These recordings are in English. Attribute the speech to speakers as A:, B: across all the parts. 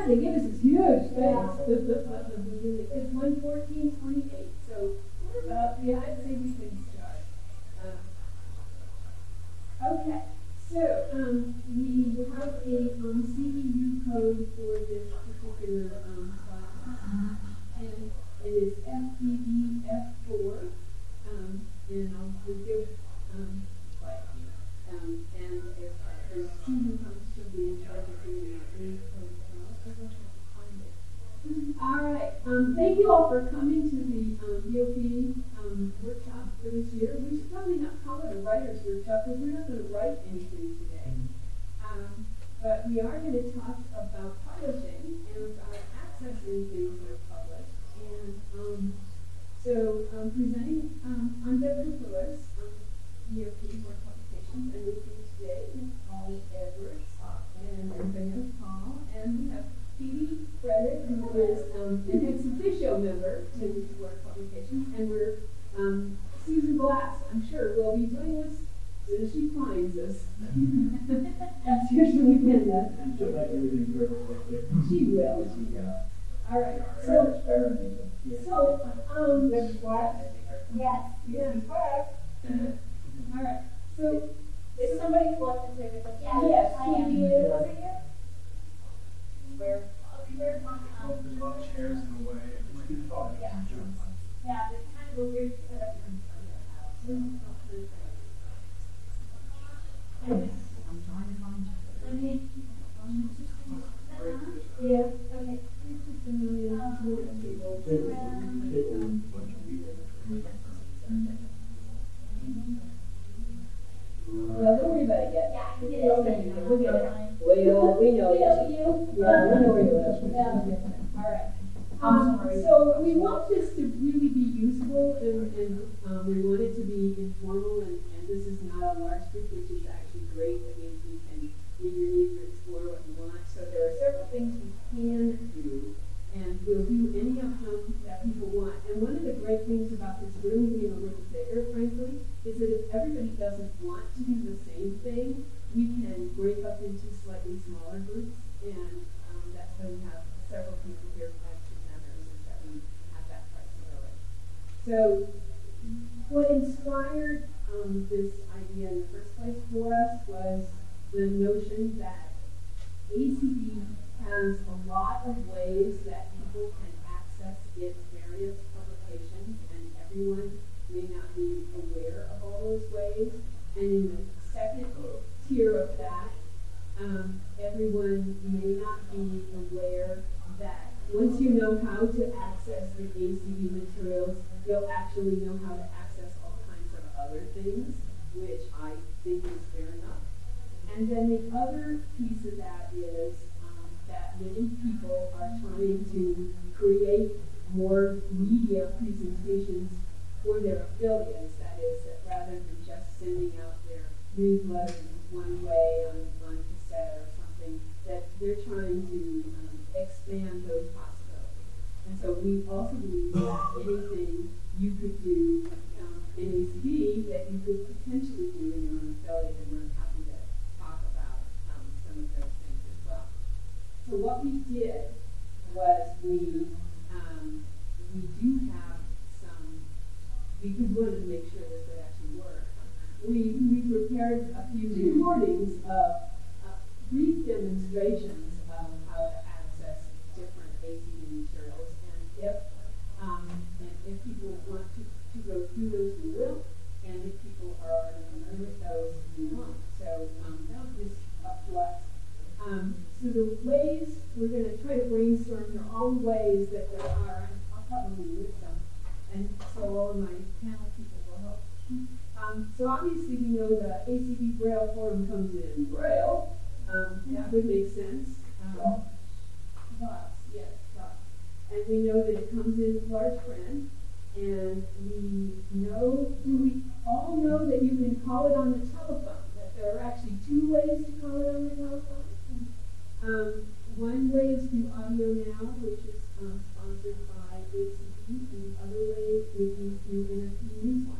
A: Yeah, they give us this huge space. It's one fourteen twenty-eight, so we're about, yeah, I'd say we can start. Um, Okay, so, um, we have a, um, CEU code for this particular, um, that if everybody doesn't want to do the same thing, we can break up into slightly smaller groups and, um, that's when we have several people here as presenters and that we have that flexibility. So what inspired, um, this idea in the first place for us was the notion that ACB has a lot of ways that people can access its various publications, and everyone may not be aware those ways. And in the second tier of that, um, everyone may not be aware that once you know how to access the ACB materials, you'll actually know how to access all kinds of other things, which I think is fair enough. And then the other piece of that is um, that many people are trying to create more media presentations for their affiliates. That is, rather than just sending out their newsletters one way on, on cassette or something, that they're trying to um, expand those possibilities. And so we also believe that anything you could do um, in ACB that you could potentially do in your own affiliate, and we're happy to talk about um, some of those things as well. So what we did was we, um, we do have some, we we wanted to make sure this would actually work. We, we prepared a few recordings of uh, brief demonstrations of how to access different ACB materials. And if, um, and if people want to, to go through those, we will. And if people are already familiar with those, we won't. So, um, that'll up to us. Um, so the ways, we're gonna try to brainstorm, are all ways that there are, I'll probably list them. And so all of my. Um, so obviously we know the ACB Braille forum comes in Braille, um, that would make sense. Um, Dots, yes, dots. And we know that it comes in large print, and we know, do we all know that you can call it on the telephone? That there are actually two ways to call it on the telephone? Um, one way is through Audio Now, which is, um, sponsored by ACB, and the other way be through NFB Newsline,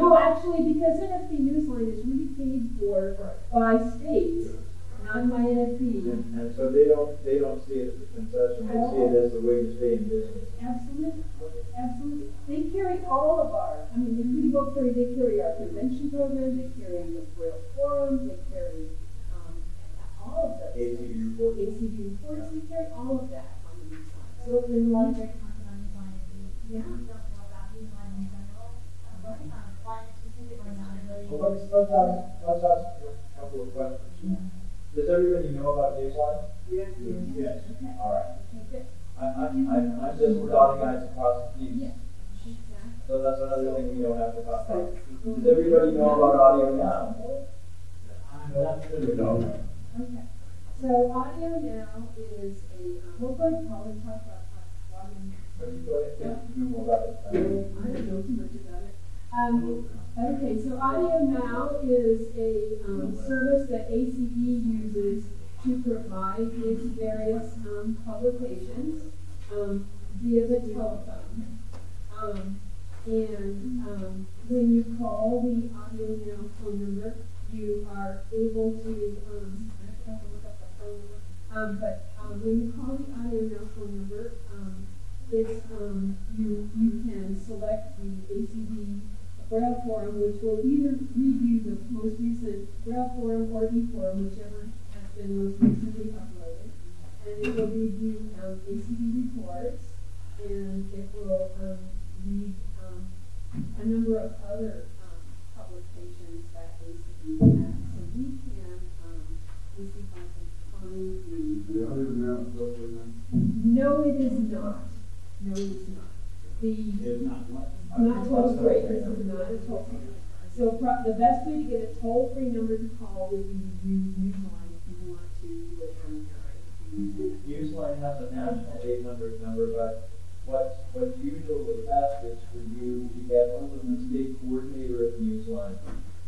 A: No, actually, because NFB Newsline is really paid for by states, not by NFB.
B: And, and so they don't, they don't see it as a concession, they see it as the way to stay in business.
A: Absolutely, absolutely. They carry all of our, I mean, they pretty well carry, they carry our convention program, they carry the Braille Forum, they carry, um, all of those.
B: ACB report.
A: ACB reports, they carry all of that on the Newsline.
C: So
A: So
C: there's
A: in
C: a lot of
A: one,
C: great
B: Well, let's, let's ask, let's ask a couple of questions. Does everybody know about Newsline?
A: yes,
B: Yes.
A: okay,
B: All right.
A: okay.
B: I, I, I'm, I'm just dotting i's across the t's.
A: Yeah.
B: So that's another thing we don't have to talk about. Does everybody know about audio now? No.
A: Okay, so audio now is a, um, we'll go ahead and probably talk about audio.
B: But you go ahead, you know about it.
A: I don't know too much about it. Um, okay, so Audio Now is a, um, service that ACB uses to provide its various, um, publications, um, via the telephone. Um, and, um, when you call the Audio Now phone number, you are able to, but, when you call the Audio Now phone number, um, it's, you, you can select the ACB Braille Forum, which will either review the most recent Braille Forum or e-forum, whichever has been most recently uploaded. And it will review you, um, ACB reports, and it will, um, read, um, a number of other, um, publications that ACB has. So we can, um, let see if I can find the.
D: The other than that, so we're not-
A: No, it is not. No, it is not. The,
B: It's not what?
A: Not toll free, this is not a toll free. So pro- the best way to get a toll free number to call would be to use Newsline if you want to do it on time.
B: Newsline has a national eight hundred number, but what's, what's usually best is for you to get hold of the state coordinator of Newsline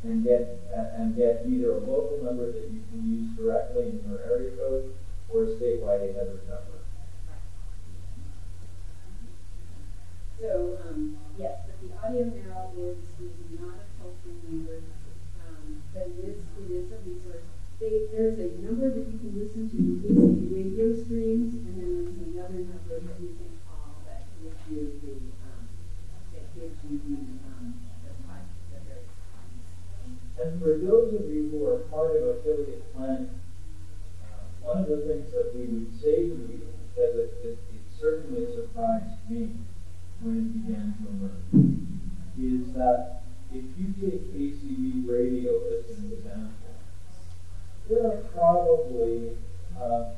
B: and get, a- and get either a local number that you can use directly in your area code or a statewide eight hundred number.
A: So, um, yes, but the audio now is, is not a free number, um, but it is, it is a resource. They, there's a number that you can listen to ACB radio streams, and then there's another number that you can call that gives you the, um, that gives you the, um, the the various times.
B: And for those of you who are part of affiliate planning, uh, one of the things that we would say to you, because it, it, it certainly surprised me when it began to emerge, is that if you take ACB radio as an example, there are probably, uh,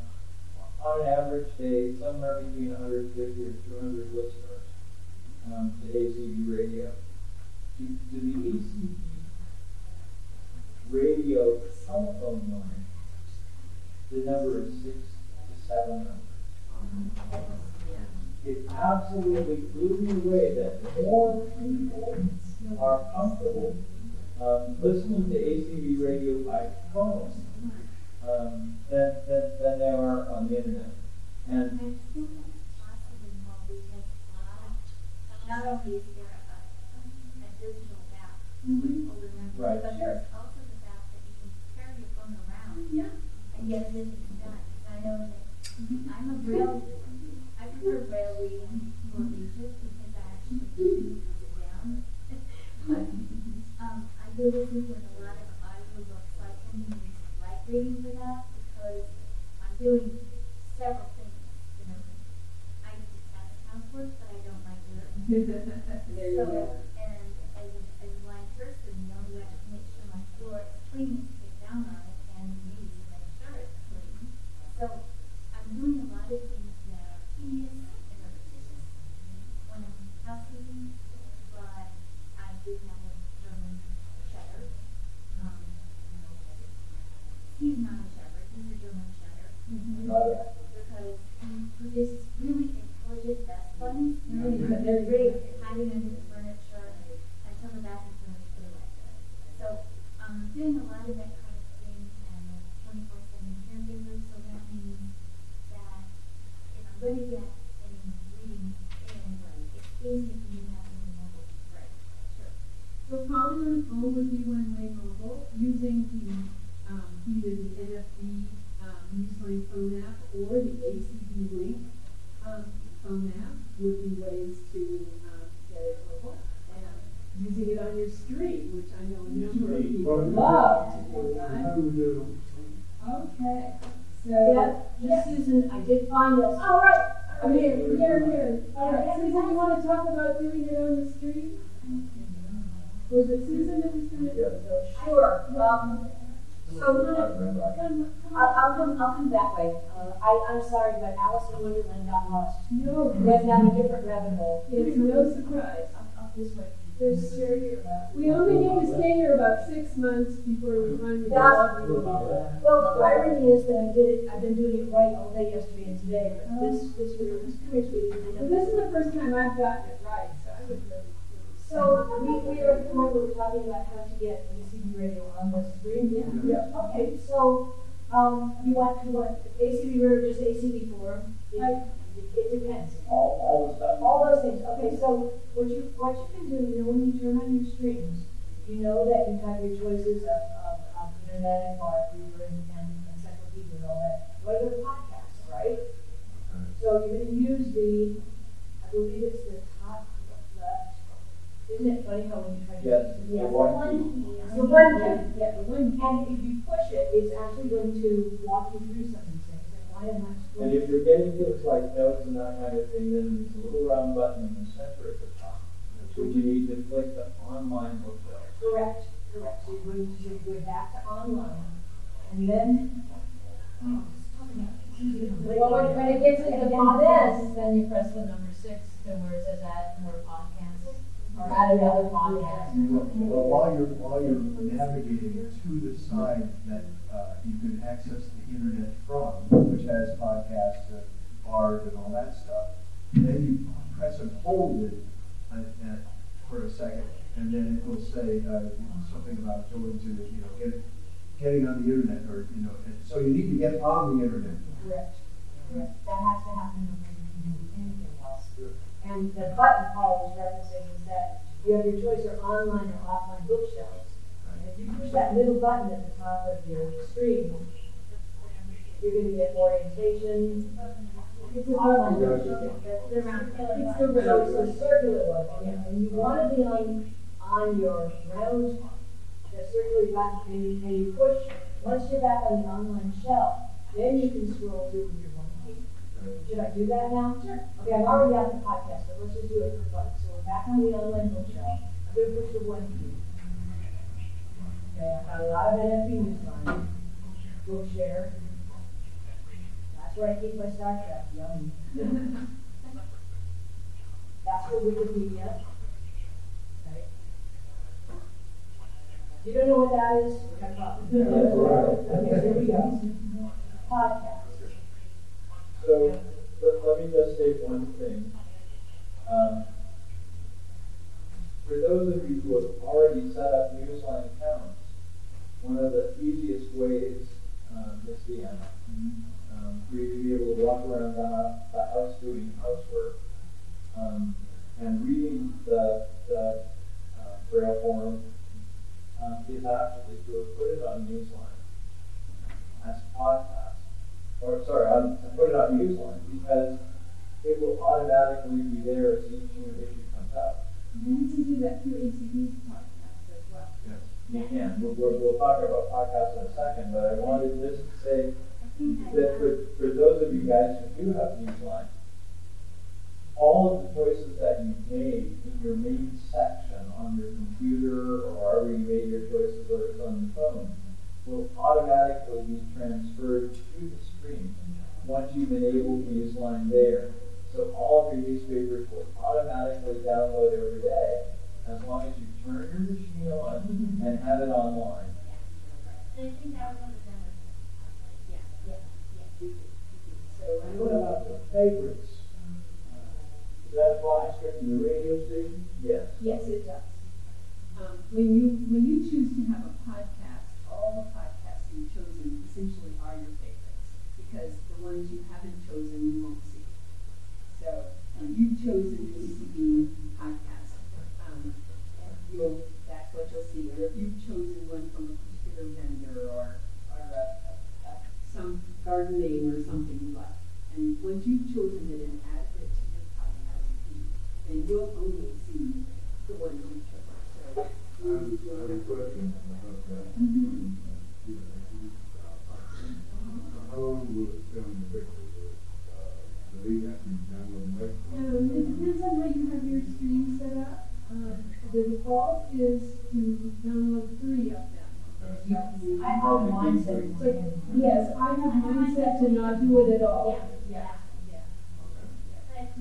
B: on an average day, somewhere between 150 or 200 listeners um, to ACB radio. To, to the ACB radio telephone line, the number is six to seven hundred. It absolutely blew me away that more people are comfortable um, listening to ACB radio by phone um, than, than, than they are on the internet. And
C: I think that's possibly more because, uh, not only is there a, a digital gap with older members,
B: Right.
C: but there's also the fact that you can carry your phone around
A: Yeah.
C: and get it done. I know that I'm a braille, I prefer braille reading more than just because I actually can use it down. But, um, I do listen with a lot of audiobooks, so I tend to use light reading for that because I'm doing several things, you know. I do task housework, but I don't like work.
A: There you
C: So,
A: go.
C: and as a, as a blind person, the only way I can make sure my floor is clean is to get down on it and use to make sure it's clean. So I'm doing a lot of things that are tedious and repetitious when I'm housekeeping, but I do have a German Shepherd. Um, he's not a Shepherd, he's a German Shepherd
B: a,
C: because he produces really intelligent vest buttons.
A: Mm,
C: And they're great at hiding under the furniture and some of that is furniture like that. So I'm doing a lot
E: or add another podcast.
F: Well, while you're, while you're navigating to the site that, uh, you can access the internet from, which has podcasts and bars and all that stuff, then you press and hold it, uh, uh, for a second, and then it will say, uh, something about going to, you know, get, getting on the internet, or, you know, and so you need to get on the internet.
G: Correct, correct, that has to happen before you can do anything. And the button referencing is that you have your choice of online or offline bookshelves. And if you push that little button at the top of your screen, you're gonna get orientation. It's a offline bookshelf. That's the round, it's the round, so it's a circular one, yeah, and you wanna be on, on your round, the circular button, and you, and you push, once you're back on the online shelf, then you can scroll through with your. Should I do that now? Sure. Okay, I'm already at the podcast, but let's just do it for fun. So we're back on the online bookshelf. I'm gonna push the one key. Okay, I've got a lot of NFB Newsline, Bookshare. That's where I keep my Star Trek, yummy. That's for Wikipedia. Okay. You don't know what that is? We're gonna talk.
B: That's right.
G: Okay, here we go. Podcast.
B: So, let, me just say one thing. Um, for those of you who have already set up Newsline accounts, one of the easiest ways, um, is the, um, for you to be able to walk around the, the house doing housework, um, and reading the, the, uh, Braille forum, um, is actually to put it on Newsline as podcast or sorry, on, to put it on Newsline, because it will automatically be there as each new issue comes out.
A: You need to do that through ACB's podcast as well.
F: Yes.
B: You can, we'll, we'll, we'll talk about podcasts in a second, but I wanted just to say that for, for those of you guys who do have Newsline, all of the choices that you've made in your main section on your computer or wherever you made your choices, whether it's on the phone, will automatically be transferred to the screen once you've enabled Newsline there. So all of your newspapers will automatically download every day as long as you turn your machine on and have it online.
C: And I think that the demo. Yeah, yeah, yeah.
A: So, I
H: What
A: don't
H: about the favorites? Does that apply strictly to the radio station?
B: Yes.
A: Yes, it does. Um, when you, when you choose to have a podcast, all the podcasts you've chosen essentially are your favorites. Because the ones you haven't chosen, you won't see. So, um, you've chosen the ACB podcast, um, and you'll, that's what you'll see. Or if you've chosen one from a particular vendor or, or a, a, a, some garden name or something you like. And once you've chosen it and added it to your podcast feed, then you'll only see the ones you chose. So,
D: I have
A: you-
D: I have a question about that.
A: Mhm.
D: How long will it stay on the Victor? Uh, the lead after you download the next one?
A: Um, it depends on how you have your stream set up. Um, the default is to download three of them.
G: I have mine set to
A: But, yes, I have mine set to not do it at all.
C: Yeah, yeah. But it's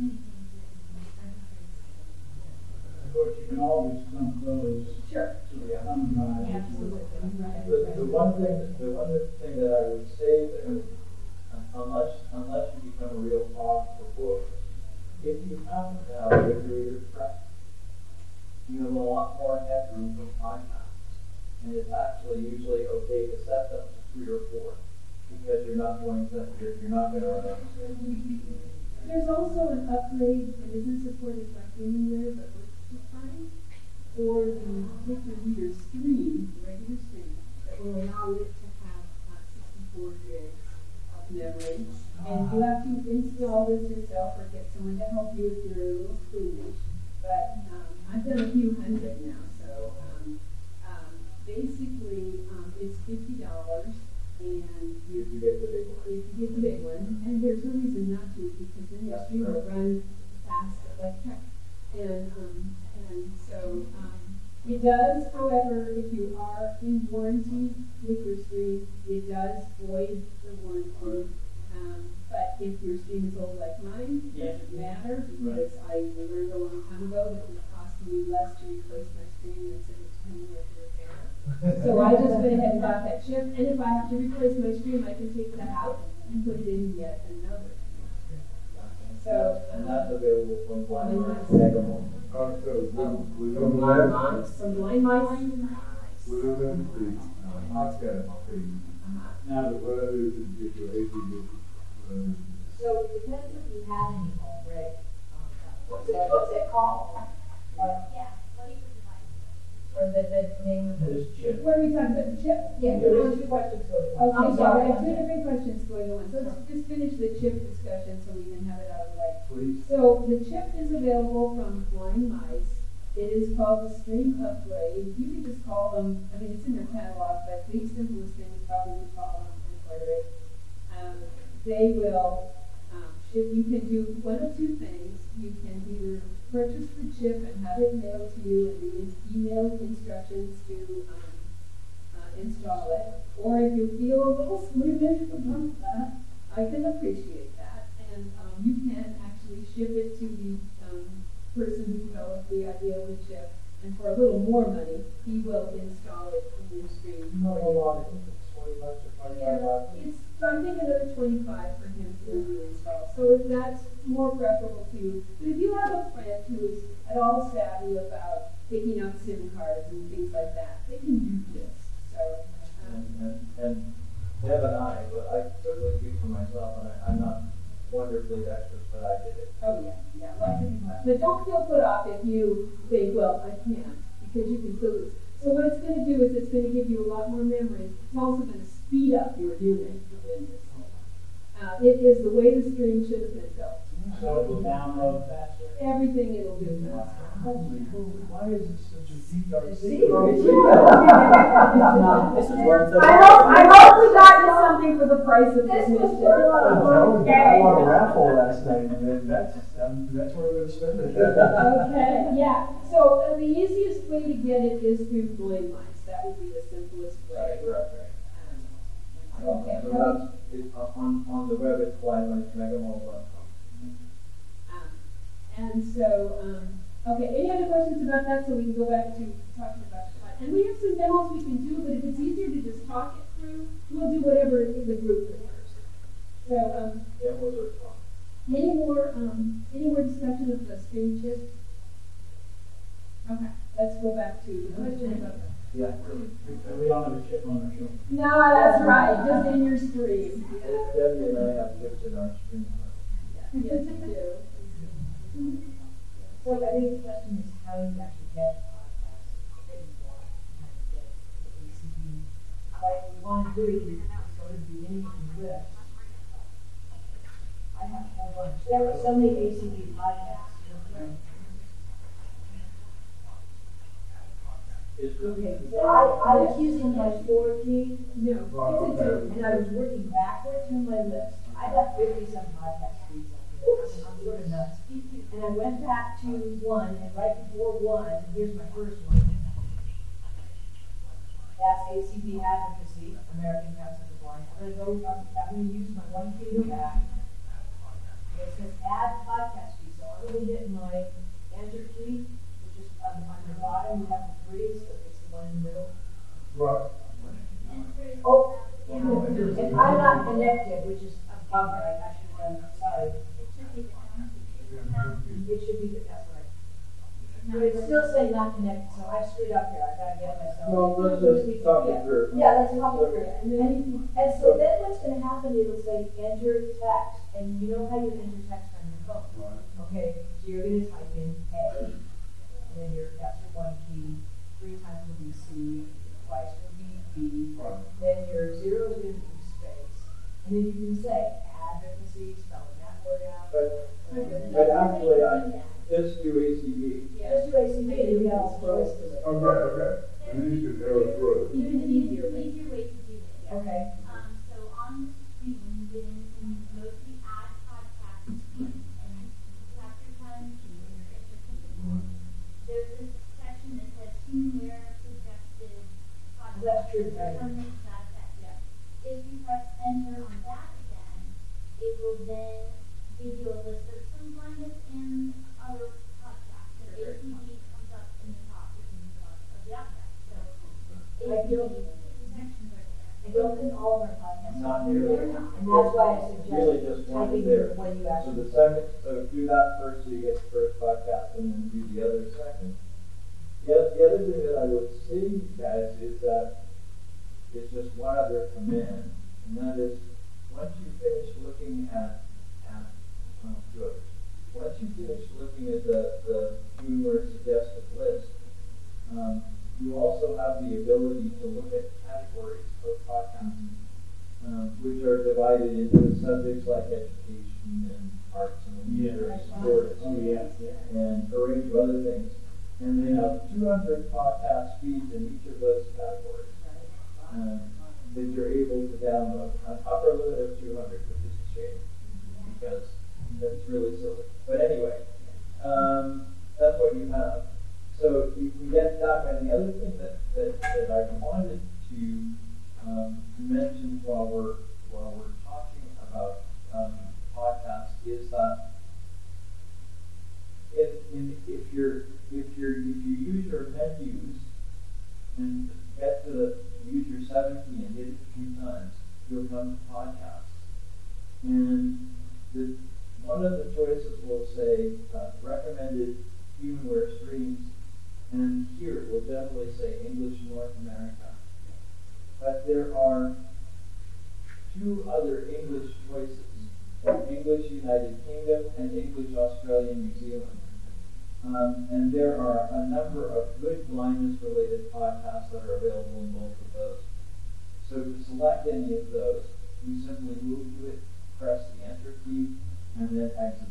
H: Of course, you can always come close
A: Sure.
H: to the thumb drive.
A: Absolutely, right,
B: The,
A: right.
B: the one thing, the one thing that I would say there, un- unless, unless you become a real hog for books, if you haven't have a good reader press, you have a lot more headroom for podcasts. And it's actually usually okay to set them to three or four, because you're not going to, you're, you're not gonna run out of.
A: There's also an upgrade that isn't supported by anywhere but Wikipedia for the Victor Reader stream, the regular stream, that will allow it to have uh, sixty-four gigs of memory. And you have to install this yourself or get someone to help you if you're a little squeamish. But, um, I've done a few hundred now, so, um, um, basically, um, it's fifty dollars and you
B: If you get the big one.
A: you get the big one, and there's no reason not to, because then your stream will run faster, like heck. And, um, and so, um, it does, however, if you are in warranty with your stream, it does void the warranty. Um, but if your stream is old like mine, it doesn't matter, because I learned a long time ago that it would cost me less to replace my stream than send it to me with a repair. So I just went ahead and bought that chip, and if I have to replace my stream, I can take that out and put it in yet another. So,
B: And
A: um,
B: that's available from Blind
A: Blind
B: Megamall.
D: Uh, so, will, will
A: From blind
D: have,
A: mice, from blind mice.
D: will the podcast page?
H: Now,
D: Whether it's just your AC, uh,
G: So it depends if you have any already. What's it, what's it called?
C: Yeah, what do you?
I: Or the, the name of the.
B: This chip.
A: What are we talking about, the chip?
G: Yeah, there's two questions going on.
A: Okay,
G: I'm
A: so I
G: sorry.
A: have two different questions going on, so let's just finish the chip discussion so we can have it out of the way.
F: Please.
A: So the chip is available from Blind Mice. It is called the Stream Upgrade. You can just call them, I mean, it's in their catalog, but the simplest thing is probably to call them and order it. Um, they will, um, ship, you can do one of two things. You can either purchase the chip and have it mailed to you and you email instructions to, um, uh, install it. Or if you feel a little squeamish about that, I can appreciate that. And, um, you can actually ship it to the, um, person who developed the idea of the chip. And for a little more money, he will install it in your stream.
B: How long is it? Twenty bucks or twenty-five bucks?
A: So I think another twenty-five for him to install, so that's more preferable to you. But if you have a friend who is at all savvy about picking up SIM cards and things like that, they can do this, so.
B: And,
A: um,
B: and, and Deb and I, but I certainly speak for myself, and I, I'm not wonderfully dexterous, but I did it.
A: Oh, yeah, yeah, lots of people. But don't feel put off if you think, well, I can't, because you can still. So what it's gonna do is it's gonna give you a lot more memory. It's also gonna speed up your unit within this. Uh, it is the way the stream should have been built.
H: so it will download faster.
A: Everything it'll do faster.
F: Holy moly, why is this such a deep dark
A: Secret.
F: secret?
B: This is where it's.
A: I hope, I hope we got you something for the price of
G: This was
A: admission.
G: for a
F: I'm telling you, I
G: Okay.
F: won a raffle last night, and then that's, um, that's where we're gonna spend it.
A: Okay, yeah, so uh, the easiest way to get it is through Blind Mice, that would be the simplest way.
B: Right, right, right.
A: Okay,
B: So that's, it, on, on the web, it's blindmicemegamall.com.
A: um, and so, um, okay, any other questions about that, so we can go back to talking about the? And we have some demos we can do, but if it's easier to just talk it through, we'll do whatever the group prefers. So, um,
B: Demos are fun.
A: Any more, um, any more discussion of the stream chip? Okay, let's go back to the question about.
B: Yeah.
H: And we don't have a chip on our shoulder.
A: No, that's right, just in your stream.
B: Debbie and I have chips in our screen.
A: Yes, you do.
G: So I think the question is how do you actually get podcasts, written form, how you get it like one, three, go to the beginning of the list. I have a whole bunch. There were so many ACB podcasts. Okay, so I, I was using my four key,
A: No,
D: Well,
A: it's a different.
G: and I was working backwards through my list. I got fifty-some podcast feeds on here. I'm I'm sort of nuts. And I went back to one, and right before one, here's my first one. That's ACB advocacy, American Council of the Blind. I'm gonna go, I'm, I'm gonna use my one key to back. It says add podcast feed, so I'm gonna hit my enter key, which is um, on, on bottom, you have the three, so it's the one in the middle.
D: Right.
G: Oh, and I'm not connected, which is a bummer, I, should have done, sorry.
B: It should be the town.
G: It should be, the that's right. But it's still saying not connected, so I screwed up here, I gotta get myself.
C: Well, let's just talk it through.
G: Yeah, let's talk it through. And then, and so then what's gonna happen, is it'll say enter text, and you know how you enter text on your phone?
D: Right.
G: Okay, so you're gonna type in A, and then your, that's one key, three times will be C, twice will be B,
D: Right.
G: then your zero is gonna be space, and then you can say advocacy, spelling that word out.
C: But, but actually, I just do ACB.
G: Just do ACB, and you have all the choice to it.
D: Okay, okay. And then you can arrow through it.
B: There's an easier, easier way to do this.
G: Okay.
B: Um, so on the screen, within, in mostly add podcast feed and chapter ten, human research. There's this section that says humanware suggested podcast.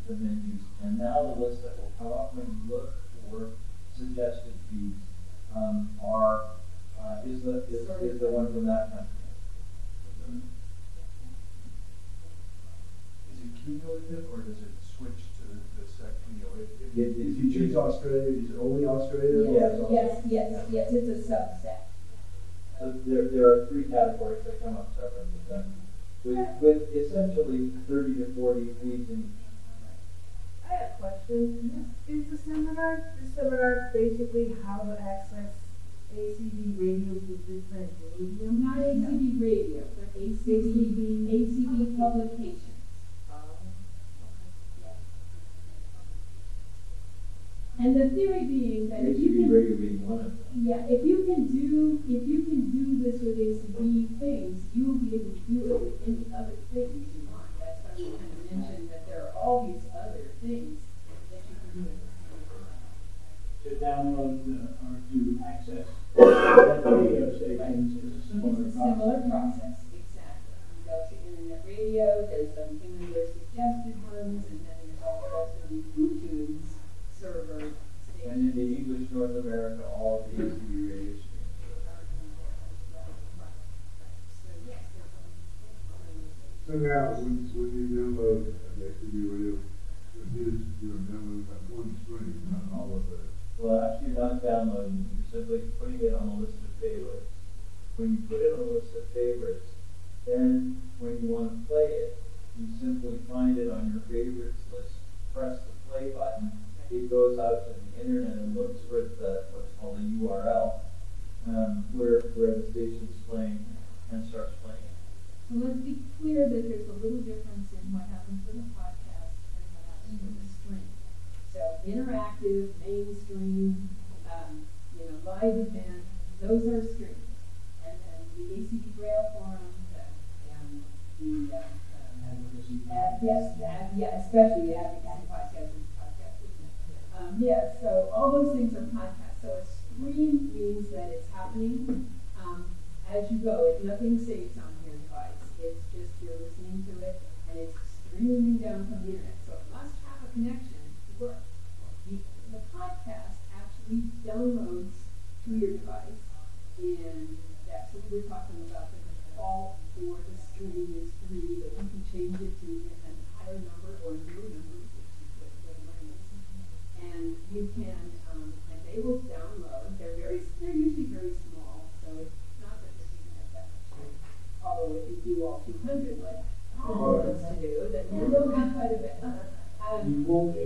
B: The
C: menus. And now the list that will come up when you look for suggested feeds um, are uh, is the is, is the one from that country.
F: Is it cumulative or does it switch to the, the second, you know, if, if,
C: It-
F: if you choose Australia, is it only Australia? or
C: Yes.
F: is
A: Yes, yes, yes, it's a subset.
C: So there, there are three categories that come up separately then, with, with essentially thirty to forty feeds in each.
J: I have a question. Is the seminar, the seminar basically how to access ACB radio with different mediums?
A: Not ACB radio, but ACB, ACB publications. Oh, and the theory being that if you can,
C: radio being one of them.
A: yeah, if you can do, if you can do this with ACB things, you will be able to do it with any other things you want. That's why we kind of mentioned that there are all these other things that you can do.
H: To download uh, or to access radio stations is the
B: Similar
A: It's a
B: process.
A: similar process, exactly. You go to internet radio, there's some familiar suggested ones, and then there's all the rest of the iTunes server
B: And in the English North America, all of the ACB radio streams.
A: So, yes, there's
D: So now, when, when you download an ACB radio, it is, you know, download that one stream, not all of it.
B: Well, actually, you're not downloading, you're simply putting it on a list of favorites. When you put it on a list of favorites, then when you want to play it, you simply find it on your favorites list, press the play button, it goes out to the internet and looks for the, what's called a URL, um, where, where the station's playing and starts playing it.
A: So let's be clear that there's a little difference in what happens with a podcast and what happens with a stream. So interactive, mainstream, um, you know, live event, those are streams. And then the ACB Braille Forum, the, um, the, uh, uh,
H: Advocacy.
A: ad- yes, ad- yeah, especially the advocacy podcast is podcast, isn't it? Um, yeah, so all those things are podcasts. So a stream means that it's happening, um, as you go. If nothing saves on your device. It's just you're listening to it and it's streaming down from the internet connection works. The, podcast actually downloads to your device, and that's what we were talking about. The default for the stream is free, but you can change it to an higher number or no number, which is what the is. And you can, um, and they will download. They're very, they're usually very small, so it's not that they're that much. Although if you do all 200, Um,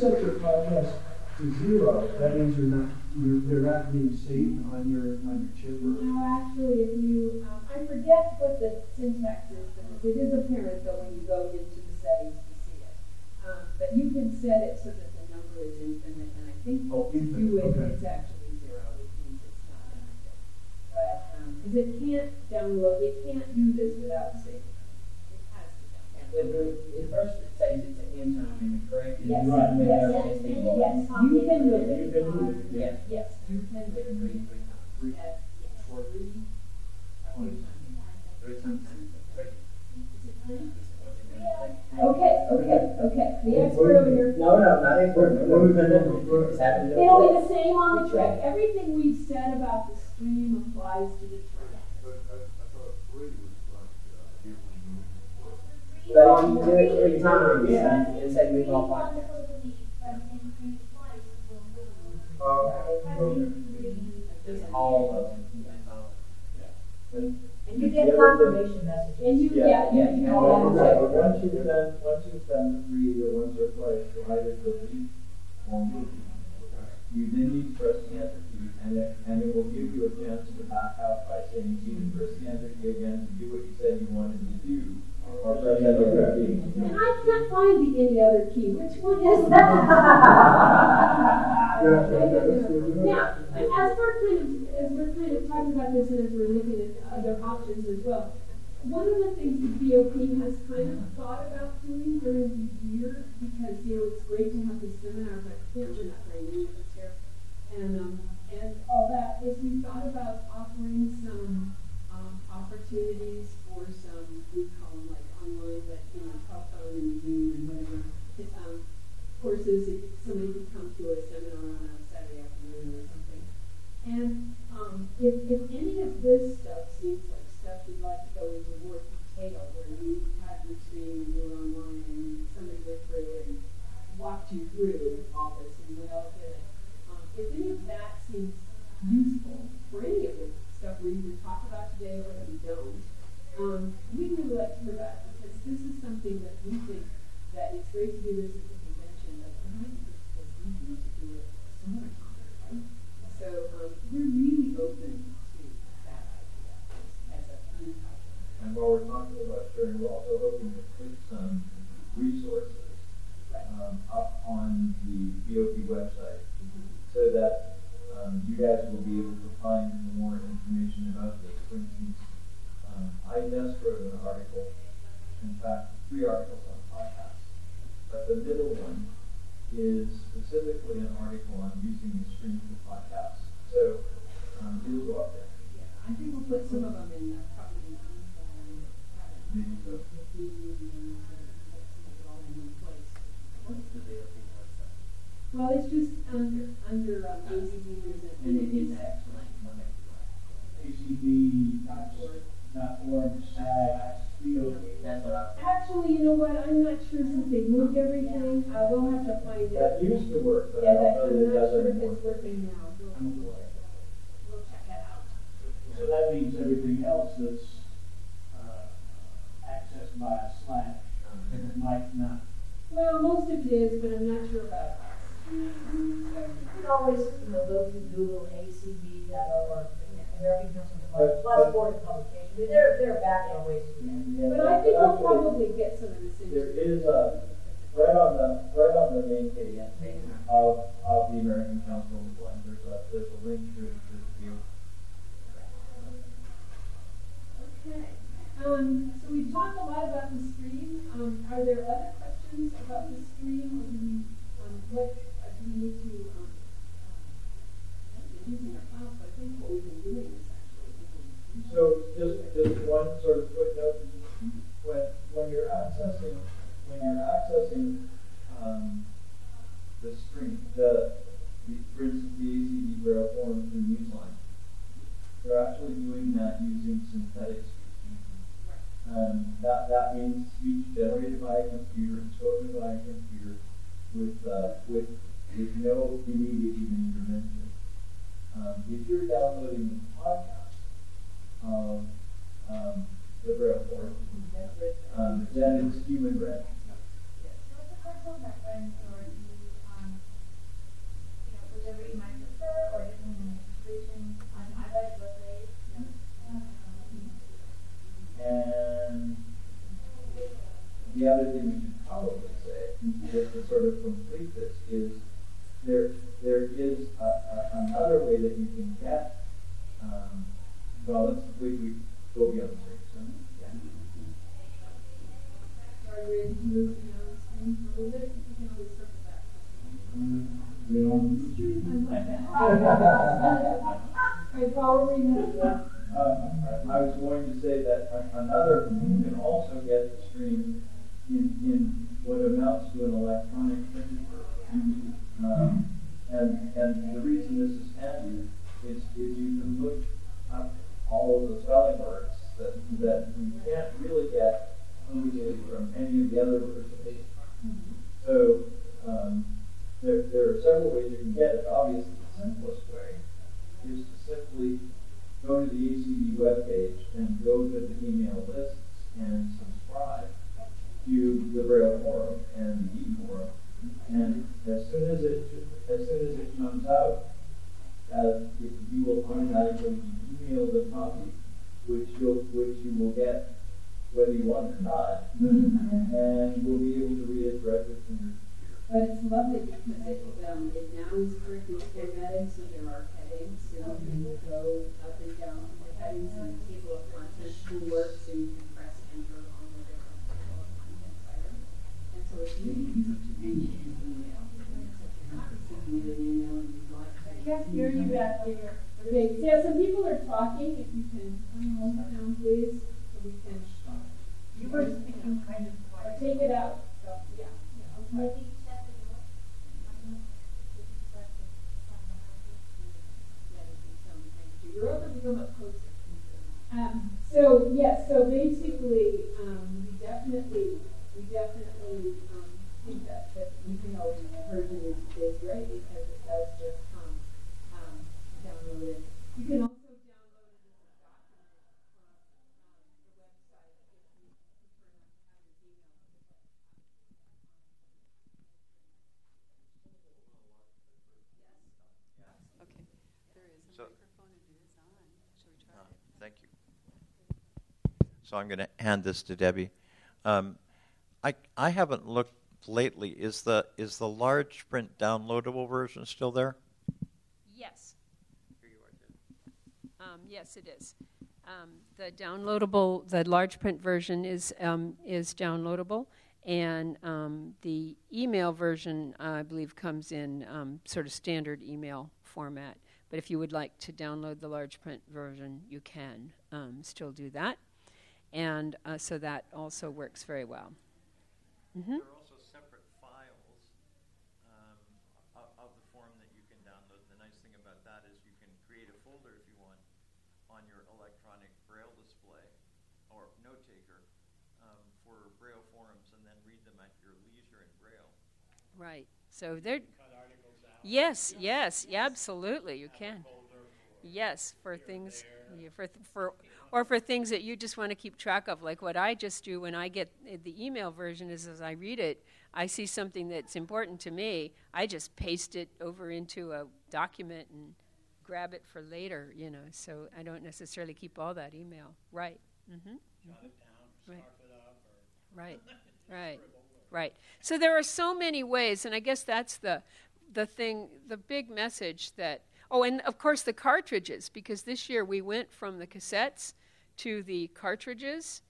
F: Well, If you set your podcast to zero, that means you're not, you're, they're not being saved on your, on your chip or.
A: No, actually, if you, um, I forget what the syntax is, but it is apparent though when you go into the settings to see it. Um, but you can set it so that the number is infinite, and I think
F: Oh,
A: if you do
F: infinite,
A: it,
F: okay.
A: it's actually zero, which means it's not active. But, um, cause it can't download, it can't do this without saving. It has to download.
K: It, it, it first it says it's an interim, correct? And
A: Yes,
K: you run it
A: yes,
K: there,
A: yes,
K: it's the-
A: yes, you can move it.
H: You can move it,
K: Yeah.
A: Yes, you can move it.
K: Three, three times.
A: Three, uh, yes,
K: Four.
A: three, a few times.
K: Three times. Three.
A: Okay, okay, okay, the expert over here.
K: No, no, not important. It's happened.
A: It'll be the same on the Trek. Everything we've said about the stream applies to the Trek.
D: But I, I thought three was like, uh, you know,
K: But if you do it three times,
H: Yeah.
K: it said move all five. All of them.
G: And you get confirmation messages.
A: And you, yeah,
B: Yeah,
A: you, you
B: yeah.
A: know,
B: Once
A: that.
B: once you've done, once you've done the three either once or twice, you either delete or move. You then need to press the enter key, and it, and it will give you a chance to back out by saying you either press the enter key again to do what you said you wanted to do, or press the other key.
A: And I can't find the any other key. Which one is that?
D: Yeah, yeah, yeah, that's good.
A: Now, as we're kind of, as we're kind of talking about this and as we're looking at other options as well, one of the things that BOP has kind of thought about doing during the year, because, you know, it's great to have this seminar, but you know, we're not very new to this here and um, and all that. If we thought about offering some um, opportunities for some we call them like online, but you know, telephone and Zoom and whatever um, courses. If somebody could come to a seminar on a Saturday afternoon or something, and um, if if any of this stuff seems like stuff you'd like to go into more detail, where you had your training and you were online and somebody went through and walked you through great to do this at the convention, but it might be difficult to do it other time, right? So, um, we're really open to that idea as, as a project.
B: And while we're talking about sharing, we're also hoping to put some resources um, up on the BOP website so that um, you guys will be able to find more information about this. For instance, um, I just wrote an article, in fact, three articles on podcasts, but the middle one is specifically an article on using the stream for podcasts. So um, it'll go up there.
A: Yeah, I think we'll put some of them in the, probably in the info and have it.
B: Maybe so.
A: The theme and then the, make it all in one place.
K: What's the BOP website?
A: Well, it's just under, under, um, ACB news and.
K: And it is actually.
H: ACB
A: you know what, I'm not sure since they moved everything, uh, we'll have to find it.
B: That used to work, but I
A: Yeah,
B: don't
A: that,
B: know
A: I'm
B: it
A: not
B: does
A: sure if
B: anymore.
A: it's working now, we'll, we'll, we'll check that out.
H: So that means everything else that's, uh, accessed by a slash might not.
A: Well, most of it is, but I'm not sure about us.
G: You can always, you know, go to Google acb.org, and American Council on
B: But-
G: Plus
B: but-
G: Board of Publication. There, there are back end ways to do that.
A: But I think we'll probably get some of this
B: There
A: into.
B: is a, right on the, right on the main page of, of the American Council of the Blind, there's a, there's a link to, the view.
A: Okay, um, so we've talked a lot about the stream, um, are there other questions about the stream, or do we, um, what, uh, do we need to, um, uh, we're using our files, but I think what we've been doing is actually. using-
B: So just, just one sort of footnote, when, when you're accessing, when you're accessing, um, the stream, the, the, for instance, the ACB Braille Forum through Newsline, they're actually doing that using synthetic speech. Um, that, that means speech generated by a computer and spoken by a computer with, uh, with, with no immediate human intervention. Um, if you're downloading the podcast of, um, the Braille Forum, um, then it's human read.
C: So it's a personal preference or um, you know, whichever you might prefer or using an on iPad both ways.
B: And the other thing we should probably say, just to sort of complete this, is there, there is a, a, another way that you can get, well, let's, we, we go beyond the street, so, yeah.
A: Sorry, Ray, did you move beyond the screen a little bit? You can always circle back. I probably.
B: Uh, I was going to say that another, you can also get the stream so I'm going to hand this to Debbie. Um, I I haven't looked lately. Is the is the large print downloadable version still there?
A: Yes. Um, yes, it is. Um, the downloadable, the large print version is um, is downloadable, and um, the email version, uh, I believe, comes in um, sort of standard email format. But if you would like to download the large print version, you can still do that, and uh, so that also works very well. Mm-hmm.
B: There are also separate files um, of, of the form that you can download. The nice thing about that is you can create a folder if you want on your electronic braille display or note taker um, for braille forums and then read them at your leisure in braille.
A: Right. So they're
L: articles out.
A: Yes, yes, absolutely, you can. Yes, for things, yeah, for, th- for, or for things that you just want to keep track of, like what I just do when I get uh, the email version is as I read it, I see something that's important to me, I just paste it over into a document and grab it for later, you know, so I don't necessarily keep all that email. Right. Mm-hmm.
L: Down,
A: Right.
L: scarf it up, or.
A: Right, right, right. So there are so many ways, and I guess that's the the thing, the big message that. Oh, and of course the cartridges, because this year we went from the cassettes to the cartridges,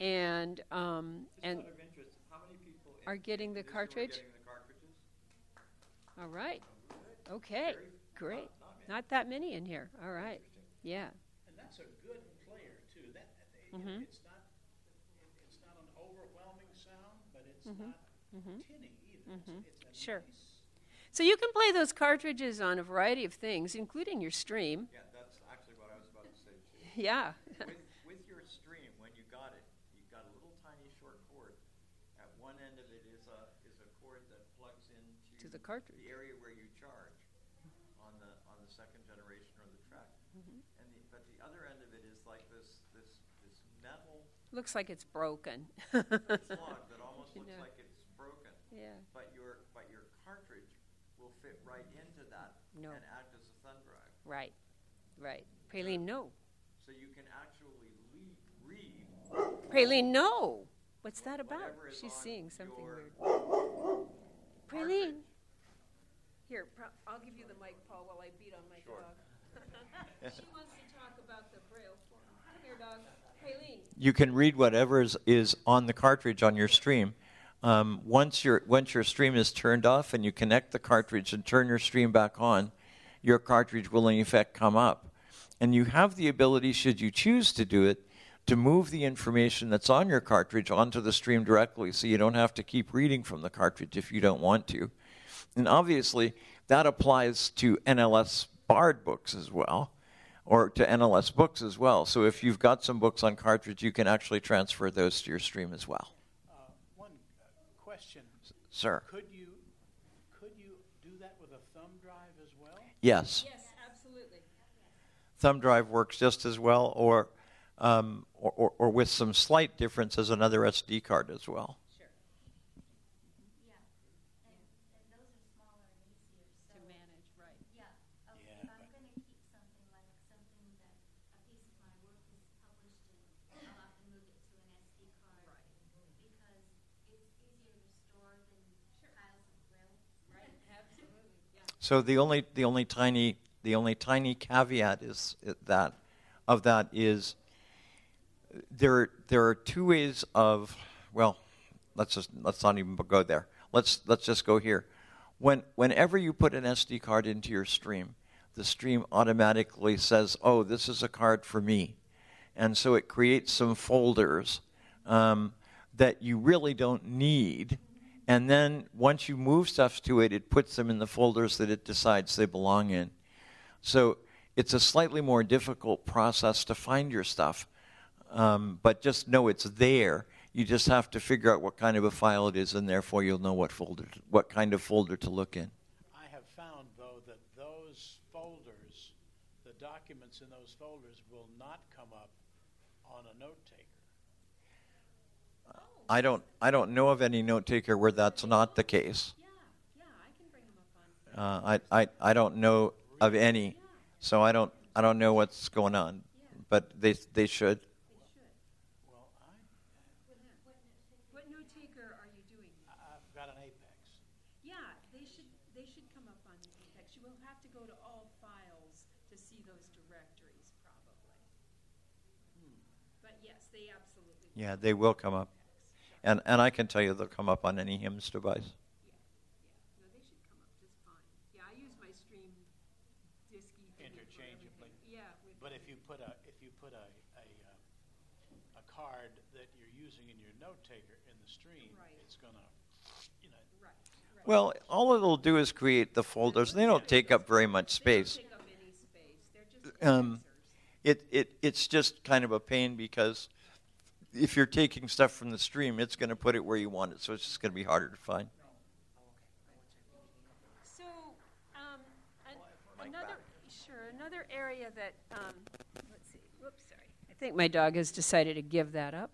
A: and um, and
B: Just out of interest, how many people in-
A: are getting the
B: this year are
A: cartridge.
B: getting the
A: all right, okay,
B: Very-
A: great.
B: not- not.
A: That many in here. All right, yeah.
L: And that's a good player too. That,
A: Mhm.
L: it's not, it- it's not an overwhelming sound, but it's
A: Mhm.
L: not
A: Mhm.
L: tinny either. It's, it's a
A: Sure.
L: nice.
A: So you can play those cartridges on a variety of things, including your stream.
B: Yeah, that's actually what I was about to say too.
A: Yeah.
B: with, with your stream, when you got it, you've got a little tiny short cord. At one end of it is a is a cord that plugs into
A: To the cartridge.
B: the area where you charge on the on the second generation or the Trek.
A: Mhm.
B: And the, but the other end of it is like this this this metal
A: Looks like it's broken.
B: plug that almost
A: You
B: looks
A: know.
B: like it's broken.
A: Yeah.
B: But your but your cartridge will fit right into that
A: No.
B: and act as a thumb drive.
A: Right, right. Praline, no.
B: So you can actually le- read
A: Praline, no. What's that about? She's seeing something weird. Praline. Here, pro- I'll give you the mic, Paul, while I beat on my
B: Sure.
A: dog. she wants to talk about the braille form. Come here, dog. Praline.
B: you can read whatever is, is on the cartridge on your stream. Um, once your once your stream is turned off and you connect the cartridge and turn your stream back on, your cartridge will in effect come up, and you have the ability, should you choose to do it, to move the information that's on your cartridge onto the stream directly, so you don't have to keep reading from the cartridge if you don't want to. And obviously, that applies to NLS barred books as well, or to NLS books as well. So if you've got some books on cartridge, you can actually transfer those to your stream as well.
L: One uh.
B: Sir.
L: Could you, could you do that with a thumb drive as well?
B: Yes,
A: Yes, absolutely.
B: thumb drive works just as well, or, um, or, or, or with some slight differences, another SD card as well.
A: Sure.
I: Yeah, and, and those are smaller and easier, so.
A: To manage, right.
I: Yeah, uh,
L: Yeah,
I: if I'm
L: but-
I: gonna keep something like something that a piece of my work is published in, I'll have to move it to an SD card.
A: Right.
I: Because it's easier to store than piles of braille.
A: Right, absolutely. Yeah.
B: So the only the only tiny the only tiny caveat is that of that is there there are two ways of well let's just let's not even go there. Let's let's just go here. When whenever you put an SD card into your stream the stream automatically says oh this is a card for me. And so it creates some folders um, that you really don't need and then once you move stuff to it it puts them in the folders that it decides they belong in so it's a slightly more difficult process to find your stuff um, but just know it's there. You just have to figure out what kind of a file it is, and therefore you'll know what folder, what kind of folder to look in.
L: I have found, though, that those folders, the documents in those folders will not come up on a note.
B: I don't, I don't know of any note taker where that's not the case.
A: Yeah, yeah, I can bring them up on.
B: Uh, I, I, I don't know of any, so I don't, I don't know what's going on, but they, they should.
A: They should.
L: Well,
A: taker are you doing?
L: I've got an Apex.
A: Yeah, they should, they should come up on Apex. You will have to go to all files to see those directories, probably. But yes, they absolutely.
B: Yeah, they will come up And, and I can tell you they'll come up on any HIMS device.
A: Yeah, yeah. No, they should come up just fine. Yeah, I use my stream diski
L: Interchangeably.
A: Yeah.
L: But if you put a, if you put a, a, uh, a card that you're using in your note taker in the stream,
A: Right.
L: it's gonna, you know,
A: Right, right.
B: Well, all it'll do is create the folders. They don't take up very much
A: They don't
B: space.
A: take up any space. They're just
B: Um. It, it, it's just kind of a pain because if you're taking stuff from the stream, it's going to put it where you want it, so it's just going to be harder to find.
A: So, um, an- another, sure, another area that, um, let's see, whoops, sorry. I think my dog has decided to give that up.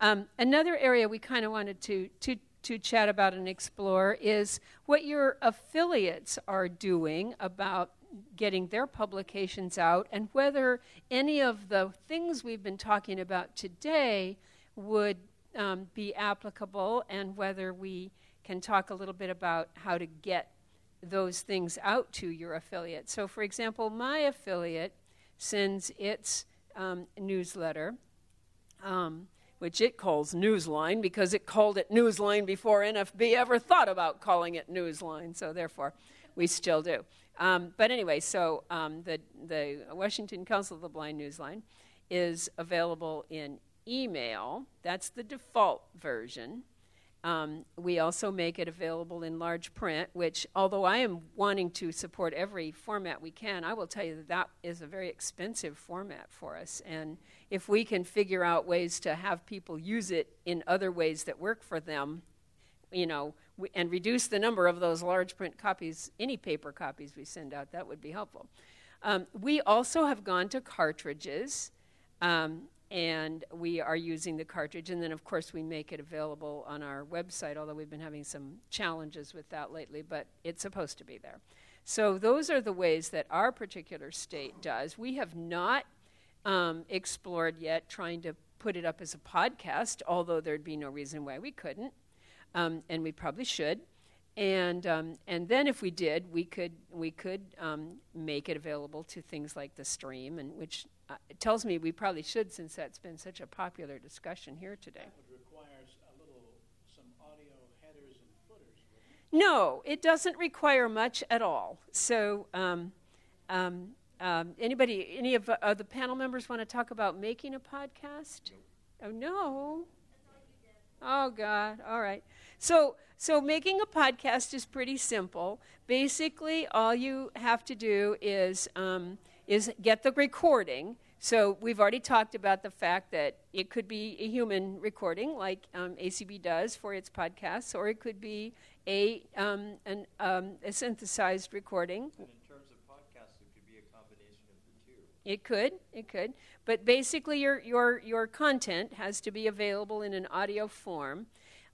A: Um, another area we kind of wanted to, to, to chat about and explore is what your affiliates are doing about getting their publications out and whether any of the things we've been talking about today would um, be applicable and whether we can talk a little bit about how to get those things out to your affiliate. So, for example, my affiliate sends its um, newsletter, um, which it calls Newsline because it called it Newsline before NFB ever thought about calling it Newsline. So, therefore, we still do. Um, but anyway, so um, the the Washington Council of the Blind Newsline is available in email. That's the default version. Um, we also make it available in large print, which, although I am wanting to support every format we can, I will tell you that that is a very expensive format for us. And if we can figure out ways to have people use it in other ways that work for them, you know, we, and reduce the number of those large print copies, any paper copies we send out, that would be helpful. Um, we also have gone to cartridges. Um, and we are using the cartridge. And then, of course, we make it available on our website, although we've been having some challenges with that lately, but it's supposed to be there. So, those are the ways that our particular state does. We have not um, explored yet trying to put it up as a podcast, although there'd be no reason why we couldn't, um, and we probably should. And um, and then if we did, we could we could um, make it available to things like the stream, and which uh, it tells me we probably should, since that's been such a popular discussion here today.
L: that would require a little, some audio headers and footers, it?
A: No, it doesn't require much at all. So, um, um, um, anybody, any of uh, the panel members want to talk about making a podcast? Oh no. Oh God! All right. So, so making a podcast is pretty simple. Basically, all you have to do is um, is get the recording. So we've already talked about the fact that it could be a human recording, like um, ACB does for its podcasts, or it could be a um, an, um, a synthesized recording.
B: And in terms of podcasts, it could be a combination of the two.
A: It could, it could, but basically your your your content has to be available in an audio form.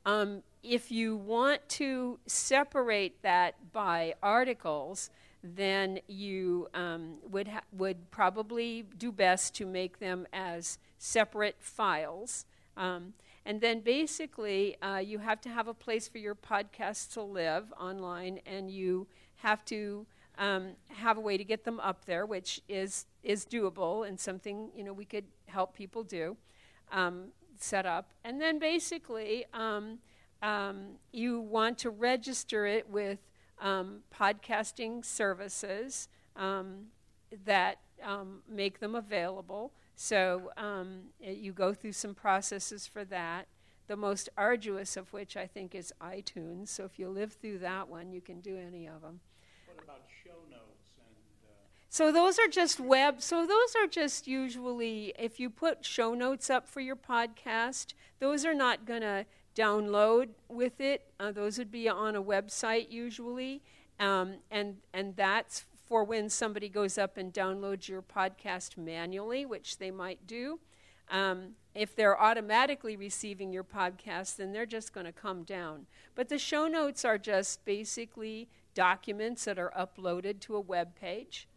A: Um, if you want to separate that by articles, then you um, would ha- would probably do best to make them as separate files. Um, and then basically, uh, you have to have a place for your podcast to live online, and you have to um, have a way to get them up there, which is is doable and something you know we could help people do, um, set up. And then basically, um, um, you want to register it with um, podcasting services um, that um, make them available. So um, you go through some processes for that. The most arduous of which I think is iTunes. So if you live through that one, you can do any of them.
L: What about show notes and, uh,
A: So those are just web. So those are just usually if you put show notes up for your podcast, those are not going to download with it. Uh, those would be on a website usually, um, and and that's for when somebody goes up and downloads your podcast manually, which they might do. Um, if they're automatically receiving your podcast, then they're just going to come down. But the show notes are just basically documents that are uploaded to a web page.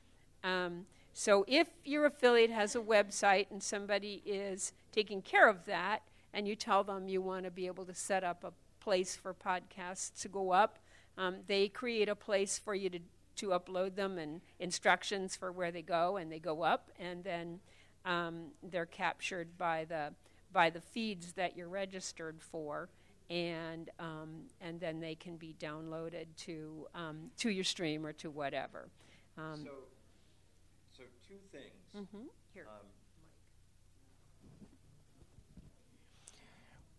A: Um, so if your affiliate has a website and somebody is taking care of that, and you tell them you want to be able to set up a place for podcasts to go up. Um, they create a place for you to, to upload them and instructions for where they go, and they go up, and then um, they're captured by the by the feeds that you're registered for, and um, and then they can be downloaded to um, to your stream or to whatever. Um,
B: so, two things.
A: mhm. Here.
B: Um,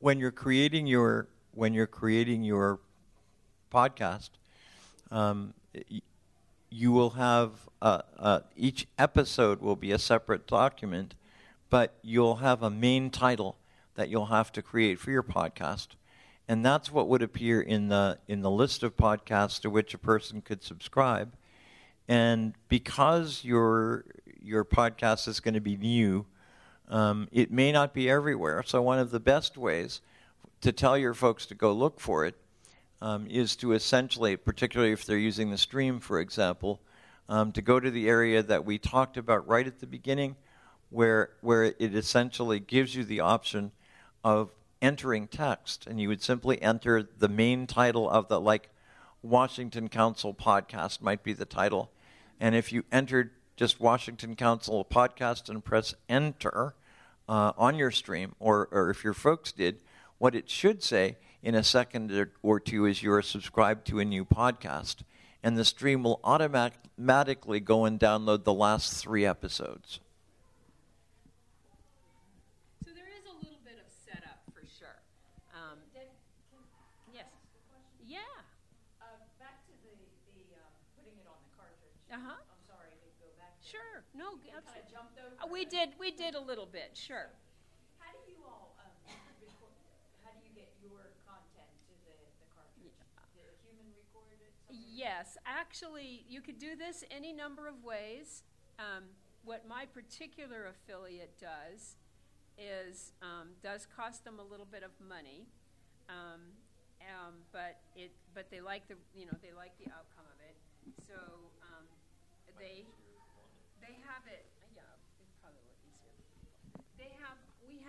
B: when you're creating your when you're creating your podcast, um, y- you will have uh, uh, each episode will be a separate document, but you'll have a main title that you'll have to create for your podcast, and that's what would appear in the in the list of podcasts to which a person could subscribe. And because your your podcast is going to be new, um, it may not be everywhere. So one of the best ways to tell your folks to go look for it um, is to essentially, particularly if they're using the stream, for example, um, to go to the area that we talked about right at the beginning, where where it essentially gives you the option of entering text, and you would simply enter the main title of the like Washington Council podcast might be the title, and if you entered just Washington Council podcast and press enter uh, on your stream, or, or if your folks did, what it should say in a second or, two is you're subscribed to a new podcast, and the stream will automatically go and download the last three episodes.
A: So there is a little bit of setup for sure. Um, yes. Yeah.
M: Uh, back to the, the, uh, putting it on the cartridge.
A: Uh-huh.
M: I'm sorry to go back. there.
A: Sure. No.
M: We
A: abso-
M: kinda jumped over
A: Uh, we did. We did a little bit. Sure.
M: How do you all, um, record, how do you get your content to the, the cartridge? The human record it? someone-
A: Yes, actually, you could do this any number of ways. Um, what my particular affiliate does is um, does cost them a little bit of money, um, um, but it but they like the you know they like the outcome of it. So um, they they have it. Yeah, it's probably a little easier. They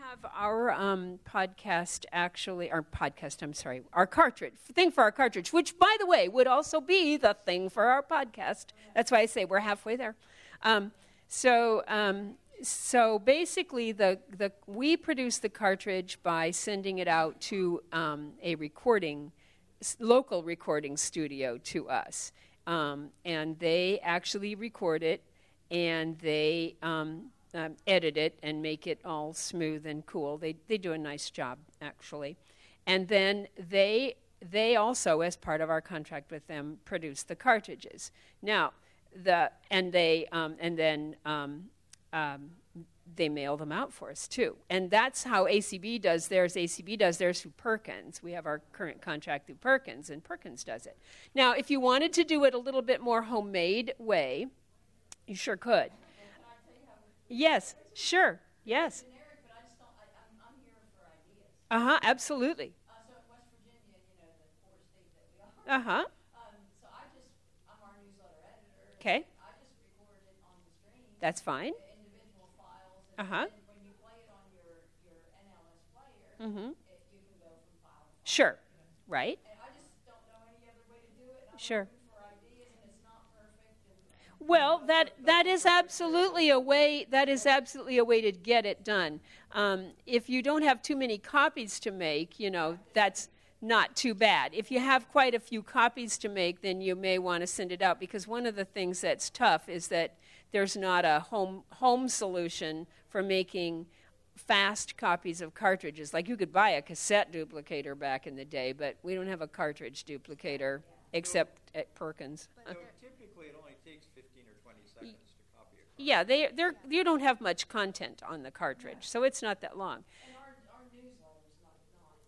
A: have our um, podcast actually our podcast I'm sorry our cartridge thing for our cartridge which by the way would also be the thing for our podcast. That's why I say we're halfway there. Um, so um, so basically the the we produce the cartridge by sending it out to um, a recording local recording studio to us. Um, and they actually record it and they um, um, edit it and make it all smooth and cool. They they do a nice job actually, and then they they also, as part of our contract with them, produce the cartridges. Now the and they um, and then. Um, um, they mail them out for us too. And that's how ACB does theirs. ACB does theirs through Perkins. We have our current contract through Perkins, and Perkins does it. Now, if you wanted to do it a little bit more homemade way, you sure could. Yes, sure, yes. Uh huh, absolutely. Uh huh. Okay. That's fine. Uh huh. Mm-hmm. Sure. Right. Sure. Well, that that is absolutely a way. That is absolutely a way to get it done. Um, if you don't have too many copies to make, you know that's not too bad. If you have quite a few copies to make, then you may want to send it out because one of the things that's tough is that there's not a home home solution for making fast copies of cartridges. Like you could buy a cassette duplicator back in the day, but we don't have a cartridge duplicator except at Perkins. Uh,
B: typically, it only takes 15 or 20 seconds to copy a
A: yeah, they they're you don't have much content on the cartridge, so it's not that long.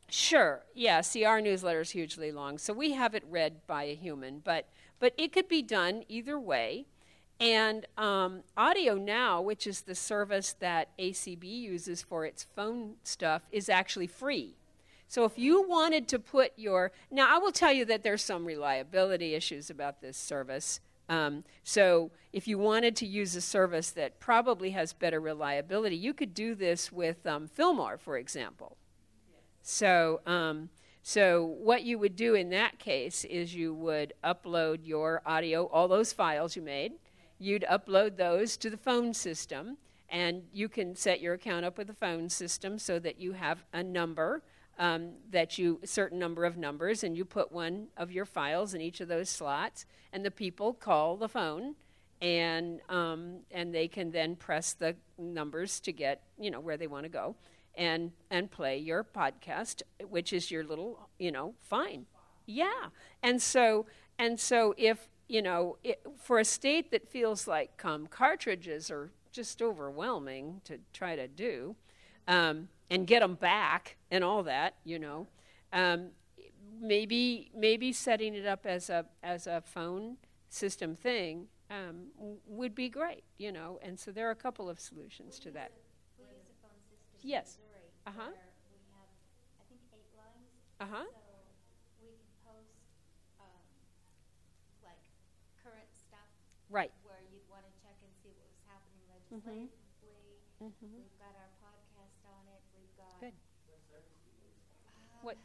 A: Sure. Yeah. See, our newsletter is hugely long, so we have it read by a human, but but it could be done either way. And um, Audio Now, which is the service that ACB uses for its phone stuff, is actually free. So if you wanted to put your now, I will tell you that there's some reliability issues about this service. Um, so if you wanted to use a service that probably has better reliability, you could do this with um, Fillmore, for example. So, um, so what you would do in that case is you would upload your audio, all those files you made. You'd upload those to the phone system, and you can set your account up with the phone system so that you have a number um, that you certain number of numbers, and you put one of your files in each of those slots, and the people call the phone, and um, and they can then press the numbers to get you know where they want to go and and play your podcast, which is your little, you know, fine. Yeah. And so and so if, you know, it, for a state that feels like um, cartridges are just overwhelming to try to do um, and get them back and all that, you know, um, maybe maybe setting it up as a as a phone system thing um, would be great, you know. And so there are a couple of solutions to that. Yes. Uh huh.
I: We have, I think, eight lines.
A: Uh huh.
I: So we can post, um, like, current stuff.
A: Right.
I: Where you'd want to check and see what was happening legislatively.
A: Mhm.
I: We've got our podcast on it. We've got.
A: Good.
I: Um,
A: What?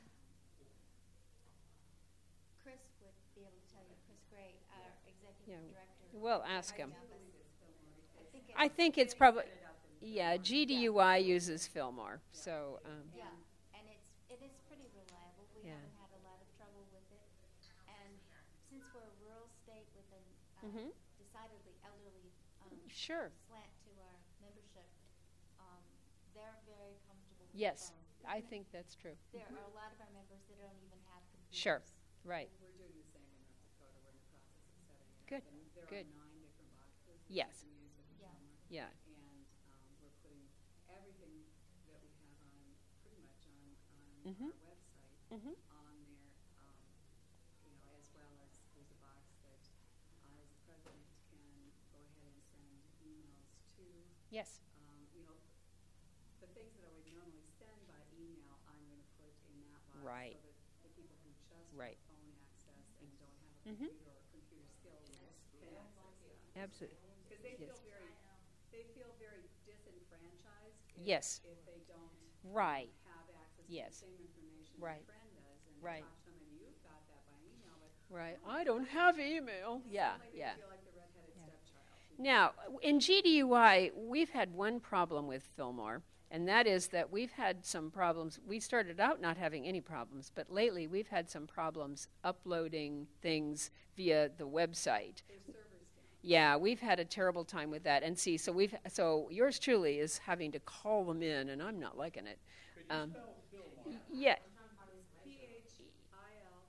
I: Chris would be able to tell you, Chris Gray, our executive
A: Yeah.
I: director.
A: We'll ask him.
I: I think it-
A: I think it's probably, yeah, GDUI uses Fillmore, so, um,
I: Yeah, and it's, it is pretty reliable. We
A: Yeah.
I: haven't had a lot of trouble with it. And since we're a rural state with a
A: Mhm.
I: decidedly elderly um,
A: Sure.
I: slant to our membership, um, they're very comfortable with
A: yes,
I: the phone.
A: I think that's true.
I: There are a lot of our members that don't even have computers.
A: Sure, right.
N: We're doing the same in North Dakota. We're in the process of setting it
A: Good,
N: up. And there
A: good.
N: are nine different boxes.
A: Yes.
N: you can use with the
I: Yeah.
A: Yeah.
N: And um, we're putting everything that we have on, pretty much on, on
A: Mhm.
N: our website,
A: Mhm.
N: on there, um, you know, as well as there's a box that I, as the president, can go ahead and send emails to.
A: Yes.
N: Um, you know, the things that I would normally send by email, I'm gonna put in that box.
A: Right.
N: So that the people who just
A: Right.
N: have phone access and don't have a
A: Mhm.
N: computer or computer skills can access that.
A: Absolutely.
N: Because they
A: Yes.
N: feel very, they feel very disenfranchised if,
A: Yes.
N: if they don't
A: Right.
N: have access
A: Yes.
N: to the same information
A: Right.
N: friend does. And
A: Right.
N: talk to them, and you've got that by email, but
A: Right. I don't have email. Yeah, yeah.
N: like the.
A: Now, in GDUI, we've had one problem with Fillmore, and that is that we've had some problems. We started out not having any problems, but lately we've had some problems uploading things via the website. Yeah, we've had a terrible time with that. And see, so we've so yours truly is having to call them in, and I'm not liking it. Um, yeah,
N: P-H-I-L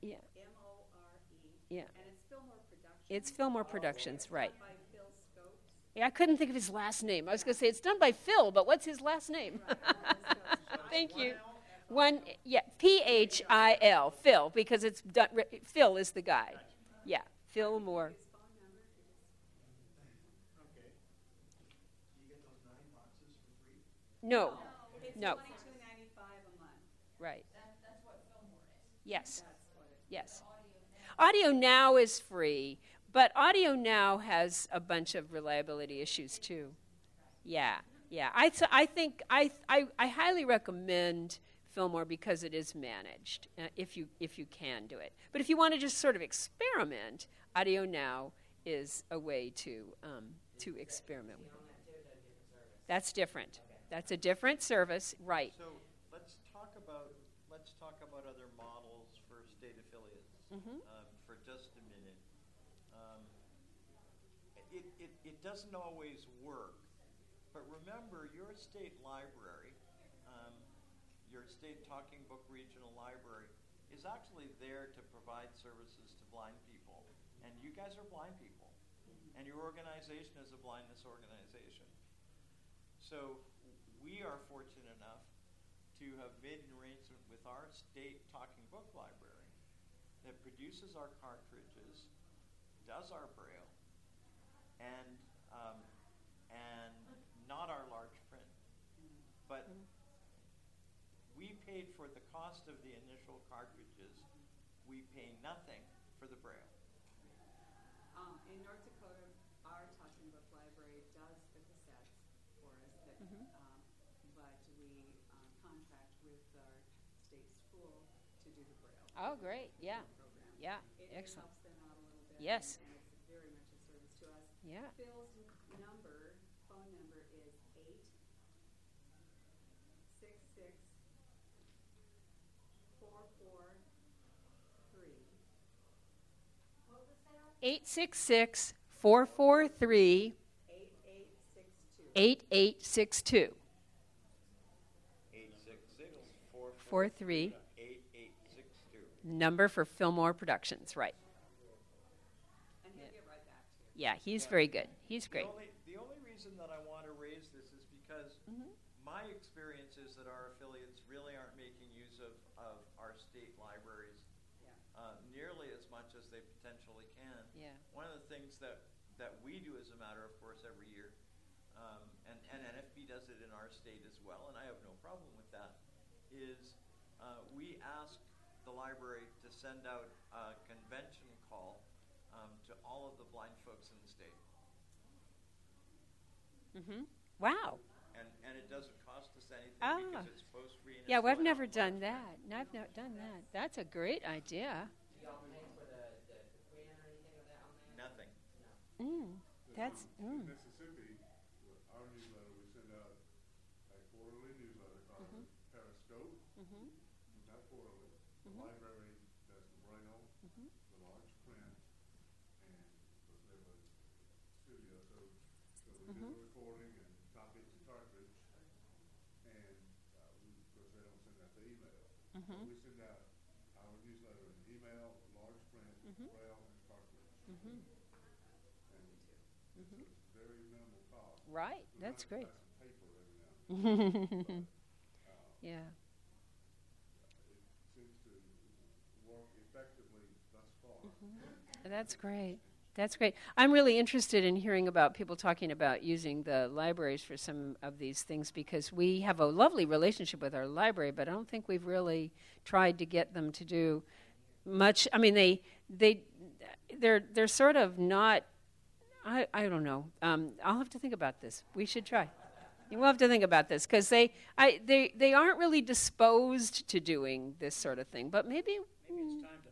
A: yeah,
N: M-O-R-E.
A: yeah.
N: It's Fillmore Productions.
A: It's Fillmore Productions, right?
N: By Phil Scopes.
A: Yeah, I couldn't think of his last name. I was going to say it's done by Phil, but what's his last name? Thank you. One, yeah, P H I L, Phil, because it's done. Phil is the guy. Yeah, Phil Moore.
N: His phone number is
L: Okay.
A: No,
N: It's
A: no,
N: twenty-two ninety-five a month.
A: right.
I: That's what Fillmore is.
A: Yes,
N: That's what it
A: yes. Audio Now is free, but Audio Now has a bunch of reliability issues too. Yeah, yeah. I, th- I think I, I, I highly recommend Fillmore because it is managed, uh, if you if you can do it. But if you want to just sort of experiment, Audio Now is a way to um, to experiment with it. That's different. That's a different service, right?
O: So let's talk about let's talk about other models for state affiliates
A: Mhm.
O: um, for just a minute. Um, it, it, it doesn't always work, but remember your state library, um, your state talking book regional library, is actually there to provide services to blind people, and you guys are blind people, and your organization is a blindness organization. So we are fortunate enough to have made an arrangement with our state talking book library that produces our cartridges, does our braille, and um, and not our large print, but we paid for the cost of the initial cartridges. We pay nothing for the braille.
N: Um, in North Dakota, our talking book library does the cassettes for us, but,
A: Mhm.
N: um, but we, um, contract with our do the braille.
A: Oh, great, yeah,
N: program.
A: yeah,
N: It- it
A: excellent.
N: helps them out a little bit.
A: Yes.
N: It's very much a service to us.
A: Yeah.
N: Phil's number, phone number is eight six six four four three.
P: What was that?
A: 866 443
N: Eight eight six two.
A: 8862.
O: 866
A: 43.
O: 8862.
A: Number for Fillmore Productions, right.
N: And he'll get right back to you.
A: Yeah, he's very good. He's great.
O: The only, the only reason that I want to raise this is because
A: Mm-hmm.
O: my experience is that our affiliates really aren't making use of, of our state libraries
N: Yeah.
O: uh, nearly as much as they potentially can.
A: Yeah.
O: One of the things that, that we do as a matter of course every year, um, and, and NFB does it in our state as well, and I have no problem with that, is uh, we ask the library to send out a convention call um, to all of the blind folks in the state.
A: hmm Wow.
O: And, and it doesn't cost us anything
A: Ah.
O: because it's post-free.
A: Yeah, well, I've never done that. No, I've not done that. That's a great idea.
Q: Do y'all pay for the, the, the printer or anything of that on that?
O: Nothing.
A: Mm, that's, mm.
D: Mississippi, with our newsletter, we send out a quarterly newsletter called
A: Mm-hmm.
D: Periscope.
A: Mhm.
D: Not quarterly. The
A: Mhm.
D: library does the braille,
A: Mhm.
D: the large print, and of course they have a studio, so, so we do
A: Mhm.
D: the recording and copy it to cartridge. And, uh, we, of course, they don't send out the email. So
A: Mhm.
D: we send out our newsletter in email, large print,
A: Mhm.
D: braille, and cartridge.
A: Mhm.
D: And it's
A: Mhm.
D: a very minimal cost.
A: Right,
D: We
A: that's
D: might
A: great.
D: buy some paper every now and then, but, uh,
A: Yeah.
D: it seems to work effectively thus far.
A: Mm-hmm. That's great. That's great. I'm really interested in hearing about people talking about using the libraries for some of these things because we have a lovely relationship with our library, but I don't think we've really tried to get them to do much. I mean, they they they're they're sort of not. I I don't know. Um, I'll have to think about this. We should try. We'll have to think about this because they I they they aren't really disposed to doing this sort of thing, but maybe.
L: Maybe it's time to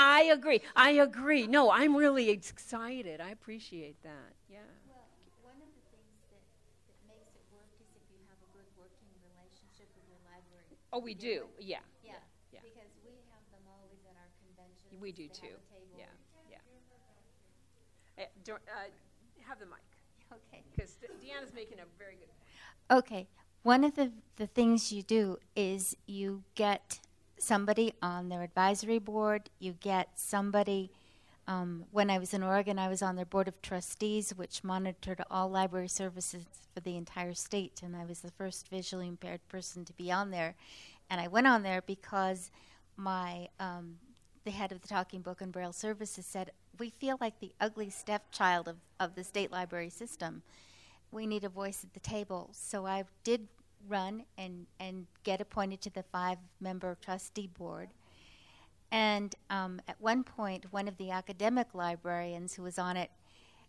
A: I agree. I agree. No, I'm really excited. I appreciate that. Yeah.
P: Well, one of the
A: We do too. Yeah. Yeah. Uh, Dor- uh, have the mic
P: Okay.
A: because Deanna's making a very good.
P: Okay. One of the, the things you do is you get somebody on their advisory board, you get somebody. Um, when I was in Oregon, I was on their board of trustees, which monitored all library services for the entire state, and I was the first visually impaired person to be on there. And I went on there because my um, the head of the Talking Book and Braille Services said, "We feel like the ugly stepchild of, of the state library system. We need a voice at the table." So I did run and and get appointed to the five member trustee board. And um, at one point, one of the academic librarians who was on it,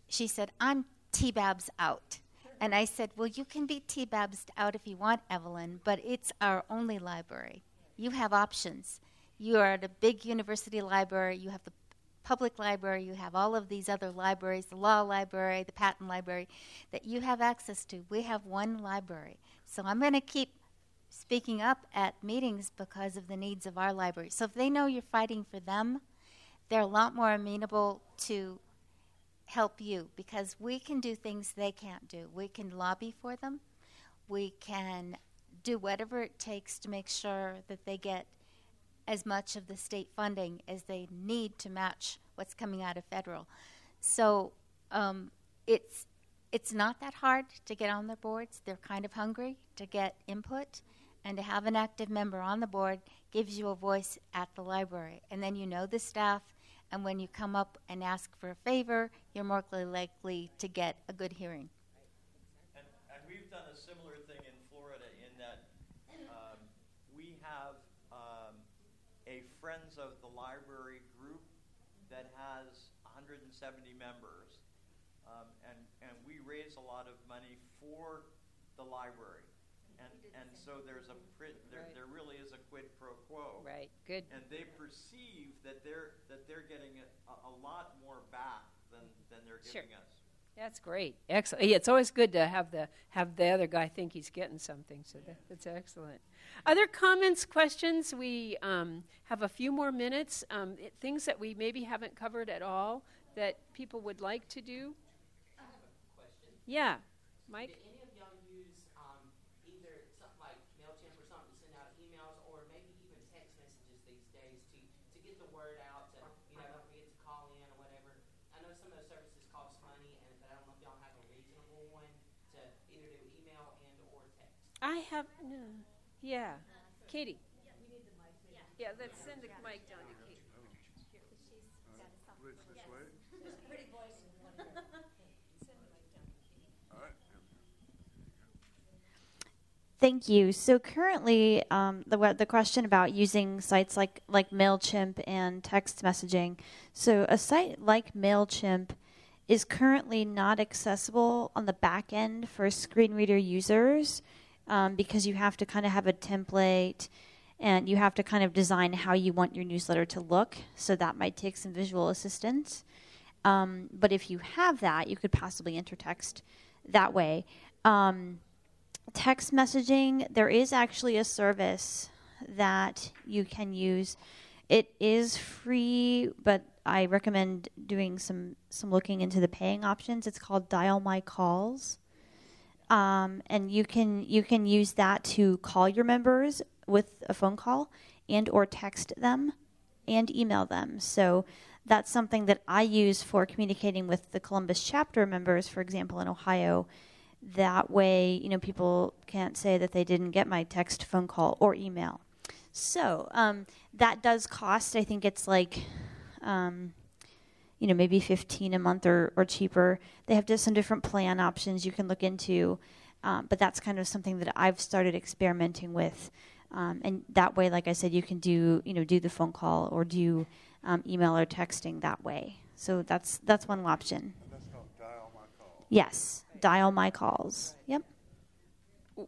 P: she said, "I'm T-Babs out." And I said, "Well, you can be T-Babs out if you want, Evelyn, but it's our only library. You have options. You are at a big university library. You have the public library. You have all of these other libraries, the law library, the patent library, that you have access to. We have one library. So I'm going to keep speaking up at meetings because of the needs of our library. So if they know you're fighting for them, they're a lot more amenable to help you because we can do things they can't do. We can lobby for them. We can do whatever it takes to make sure that they get as much of the state funding as they need to match what's coming out of federal. So um, it's it's not that hard to get on their boards. They're kind of hungry to get input, and to have an active member on the board gives you a voice at the library. And then you know the staff, and when you come up and ask for a favor, you're more likely to get a good hearing.
O: And, and we've done a similar thing in Florida in that um, we have um, a Friends of the Library group that has 170 members. Um, and, and we raise a lot of money for the library. And, and so there's a, pri- there,
A: Right.
O: there really is a quid pro quo.
A: Right. Good.
B: And they perceive that they're that they're getting a, a lot more back than, than they're
A: Sure.
B: giving us.
A: That's great. Excellent. Yeah, it's always good to have the have the other guy think he's getting something. So that, that's excellent. Other comments, questions? We um, have a few more minutes. Um, it, things that we maybe haven't covered at all that people would like to do. Yeah, Mike.
Q: Do any of y'all use um, either something like MailChimp or something to send out emails or maybe even text messages these days to, to get the word out to, you know, don't forget to call in or whatever? I know some of those services cost money, and but I don't know if y'all have a reasonable one to either do email and or text.
A: I have no. Yeah, Katie. Yeah, let's send the mic down to Katie.
D: Which this way?
C: Pretty voice.
D: All right.
R: Thank you. So currently, um, the we- the question about using sites like like Mailchimp and text messaging. So a site like Mailchimp is currently not accessible on the back end for screen reader users um, because you have to kind of have a template and you have to kind of design how you want your newsletter to look. So that might take some visual assistance. Um, but if you have that, you could possibly enter text that way. Um, text messaging, there is actually a service that you can use. It is free, but I recommend doing some some looking into the paying options. It's called Dial My Calls, um, and you can you can use that to call your members with a phone call and or text them and email them. So that's something that I use for communicating with the Columbus chapter members, for example, in Ohio. That way, you know, people can't say that they didn't get my text, phone call, or email. So um, that does cost. I think it's like, um, you know, maybe fifteen a month or, or cheaper. They have just some different plan options you can look into, um, but that's kind of something that I've started experimenting with. Um, and that way, like I said, you can do you know do the phone call or do um, email or texting that way. So that's that's one option.
D: That's called dial.
R: Yes, dial my calls. Yep.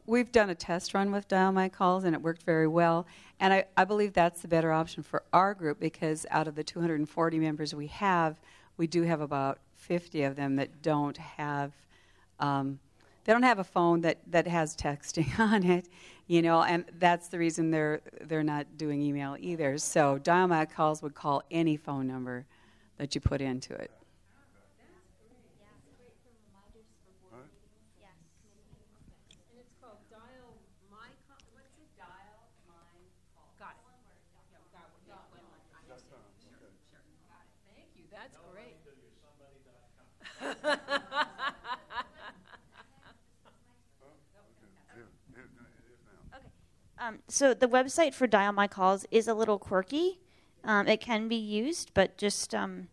S: We've done a test run with Dial My Calls and it worked very well. And I, I believe that's the better option for our group because out of the 240 members we have, we do have about 50 of them that don't have. Um, they don't have a phone that, that has texting on it, you know, and that's the reason they're they're not doing email either. So dial my calls would call any phone number that you put into it.
A: And it's called Dial My Call. What's it? Dial My Call. Got it. Yeah, got it. Yeah, one word. I understand. Sure, sure. Got it. Thank you. That's great.
R: Um, so the website for Dial My Calls is a little quirky. Um, it can be used, but just um,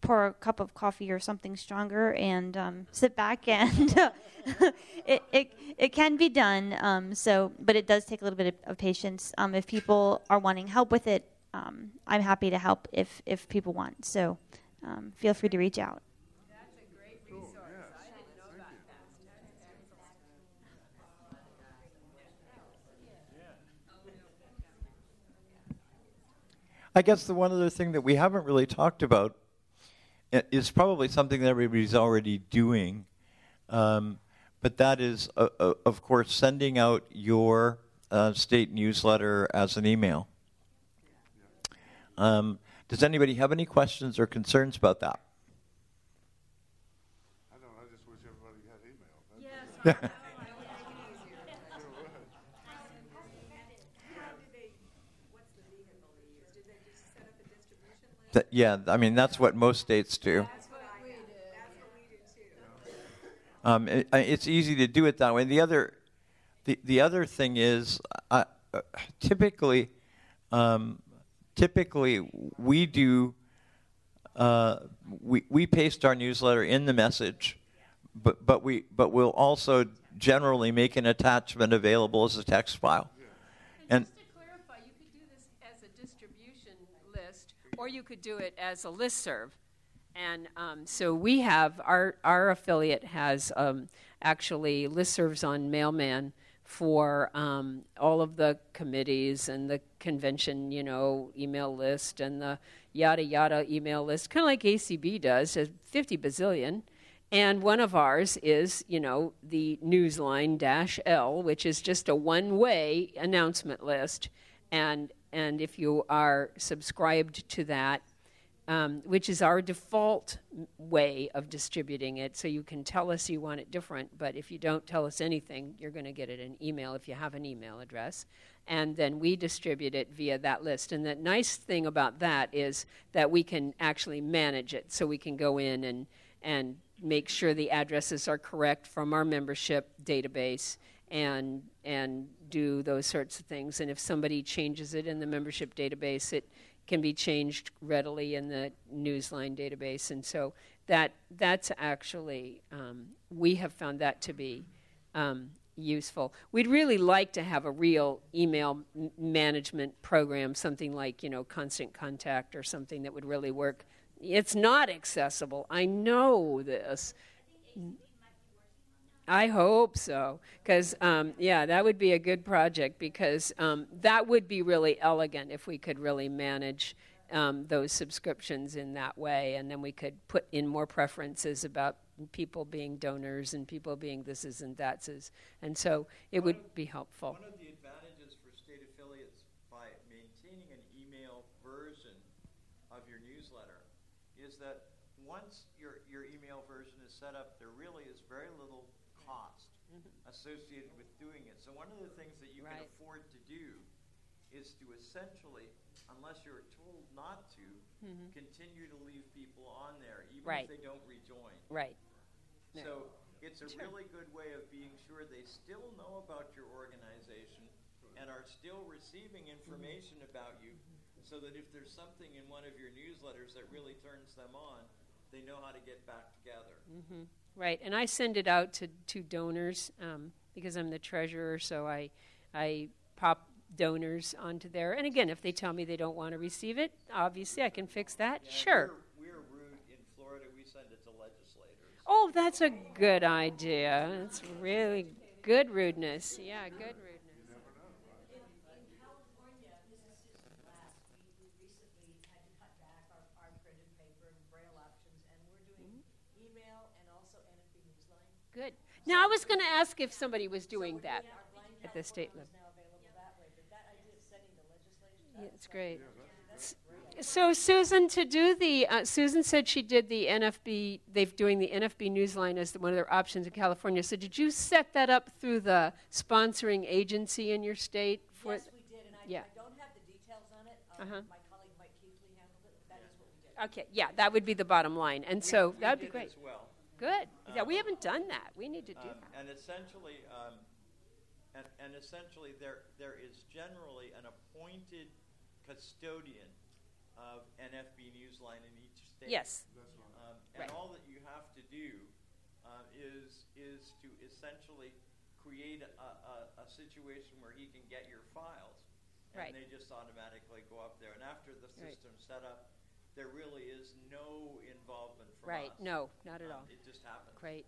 R: pour a cup of coffee or something stronger and um, sit back and it, it, it can be done. Um, so, but it does take a little bit of, of patience. Um, if people are wanting help with it, I'm happy to help if, if people want. So feel free to reach out.
A: That's a great resource. I didn't know about that. That's excellent.
B: I guess the one other thing that we haven't really talked about is probably something that everybody's already doing, um, but that is, uh, uh, of course, sending out your uh, state newsletter as an email. Um, does anybody have any questions or concerns about that?
D: I don't, I just wish everybody had email. That's-
A: Yes,
B: That- yeah, I mean that's what most states do. Um, it, I- do. That's what we do too. Um it's easy to do it that way. The other, the, the other thing is, uh, uh, typically, um, typically we do, uh, we, we paste our newsletter in the message, but, but we, but we'll also generally make an attachment available as a text file. And
A: Just to clarify, you could do this as a distribution list, or you could do it as a listserv. And um, so we have, our, our affiliate has um, actually listservs on Mailman for um, all of the committees and the convention, you know, email list and the yada yada email list, kind of like ACB does, has 50 bazillion. And one of ours is, you know, the Newsline L, which is just a one-way announcement list. And and if you are subscribed to that, um, which is our default way of distributing it. So you can tell us you want it different, but if you don't tell us anything, you're going to get it in email if you have an email address. And then we distribute it via that list. And the nice thing about that is that we can actually manage it. So we can go in and, and make sure the addresses are correct from our membership database and, and do those sorts of things. And if somebody changes it in the membership database, it can be changed readily in the Newsline database, and so that that's actually um, we have found that to be um, useful. We'd really like to have a real email m- management program, something like you know Constant Contact or something that would really work. It's not accessible. I know this. I hope so, because um, yeah, that would be a good project because um, that would be really elegant if we could really manage um, those subscriptions in that way, and then we could put in more preferences about people being donors and people being thises and thatses, and so it would be helpful.
B: One of the advantages for state affiliates by maintaining an email version of your newsletter is that once your, your email version is set up, there really is very little associated with doing it. So one of the things that you can afford to do is to essentially, unless you're told not to,
A: Mhm.
B: continue to leave people on there, even
A: Right.
B: if they don't rejoin.
A: Right.
B: So it's a
A: Sure.
B: really good way of being sure they still know about your organization and are still receiving information about you so that if there's something in one of your newsletters that really turns them on, they know how to get back together.
A: hmm Right, and I send it out to, to donors um, because I'm the treasurer, so I, I pop donors onto there. And again, if they tell me they don't want to receive it, obviously I can fix that.
B: Yeah,
A: sure.
B: We're, we're rude in Florida. We send it to legislators.
A: Oh, that's a good idea. That's really good rudeness. Yeah, good rudeness.
M: In, in California, this is Susan last, we, we recently had to cut back our, our printed paper and braille options, and we're doing email and also NFB Newsline.
A: Good. Now, I was going to ask if somebody was doing that at the state level.
M: Now available that way, but that idea of sending the legislature.
A: Yeah, it's great. So Susan, to do the uh, Susan said she did the NFB. They've doing the NFB Newsline as one of their options in California. So did you set that up through the sponsoring agency in your state? For
M: Yes, we did, and I,
A: Yeah.
M: I don't have the details on it. Um,
A: Uh-huh.
M: My colleague Mike Keithley handled it, but that is what we did.
A: Okay, yeah, that would be the bottom line, and so that'd be great.
B: As well.
A: Good. Yeah,
B: Um,
A: we haven't done that. We need to do
B: Um,
A: that.
B: And essentially, um, and, and essentially, there there is generally an appointed custodian of NFB Newsline in each state.
A: Yes.
B: Um, and
A: Right.
B: all that you have to do uh, is is to essentially create a, a, a situation where he can get your files, and
A: Right.
B: they just automatically go up there. And after the
A: Right.
B: system's set up, there really is no involvement from
A: Right.
B: us.
A: No, not at
B: Um,
A: all.
B: It just happens.
A: Great.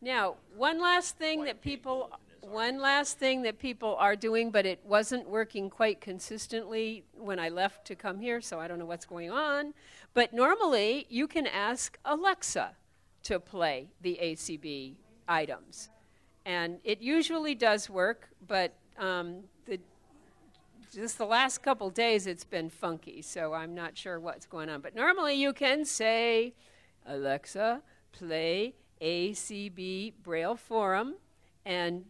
A: Now, one last thing that people one last thing that people are doing, but it wasn't working quite consistently when I left to come here, so I don't know what's going on. But normally, you can ask Alexa to play the ACB items, and it usually does work. But um, just the last couple days, it's been funky, so I'm not sure what's going on. But normally, you can say, Alexa, play ACB Braille Forum and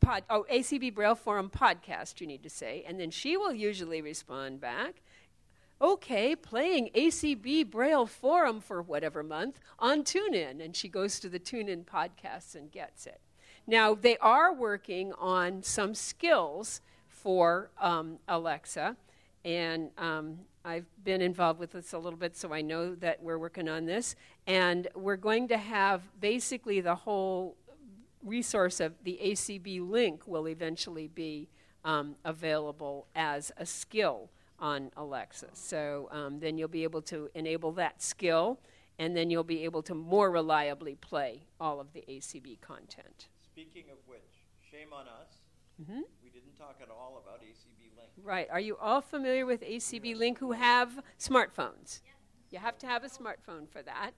A: pod, oh ACB Braille Forum podcast. You need to say, and then she will usually respond back. Okay, playing ACB Braille Forum for whatever month on TuneIn, and she goes to the TuneIn podcasts and gets it. Now they are working on some skills for um, Alexa, and um, I've been involved with this a little bit, so I know that we're working on this. And we're going to have basically the whole resource of the ACB link will eventually be um, available as a skill on Alexa. So um, then you'll be able to enable that skill, and then you'll be able to more reliably play all of the ACB content.
B: Speaking of which, shame on us.
A: Mhm.
B: We didn't talk at all about ACB Link.
A: Right. Are you all familiar with ACB Link who have smartphones? You have to have a smartphone for that.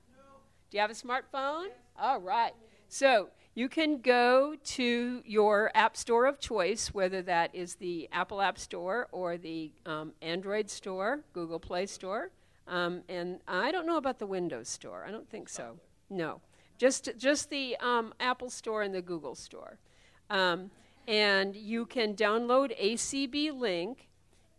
A: Do you have a smartphone? All right. So you can go to your app store of choice, whether that is the Apple App Store or the um, Android Store, Google Play Store. Um, and I don't know about the Windows Store. I don't think so. No. Just, just the um, Apple Store and the Google Store. And you can download ACB Link.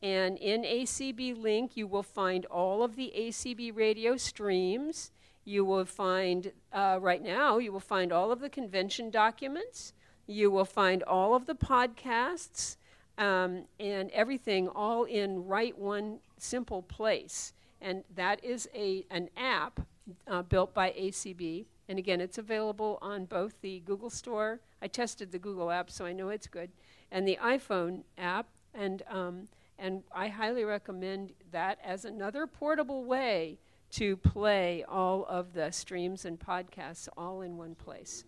A: And in ACB Link, you will find all of the ACB radio streams. You will find, uh, right now, you will find all of the convention documents. You will find all of the podcasts um, and everything all in right one simple place. And that is a, an app uh, built by ACB. And again, it's available on both the Google Store. I tested the Google app, so I know it's good, and the iPhone app. And um, and I highly recommend that as another portable way to play all of the streams and podcasts all in one place.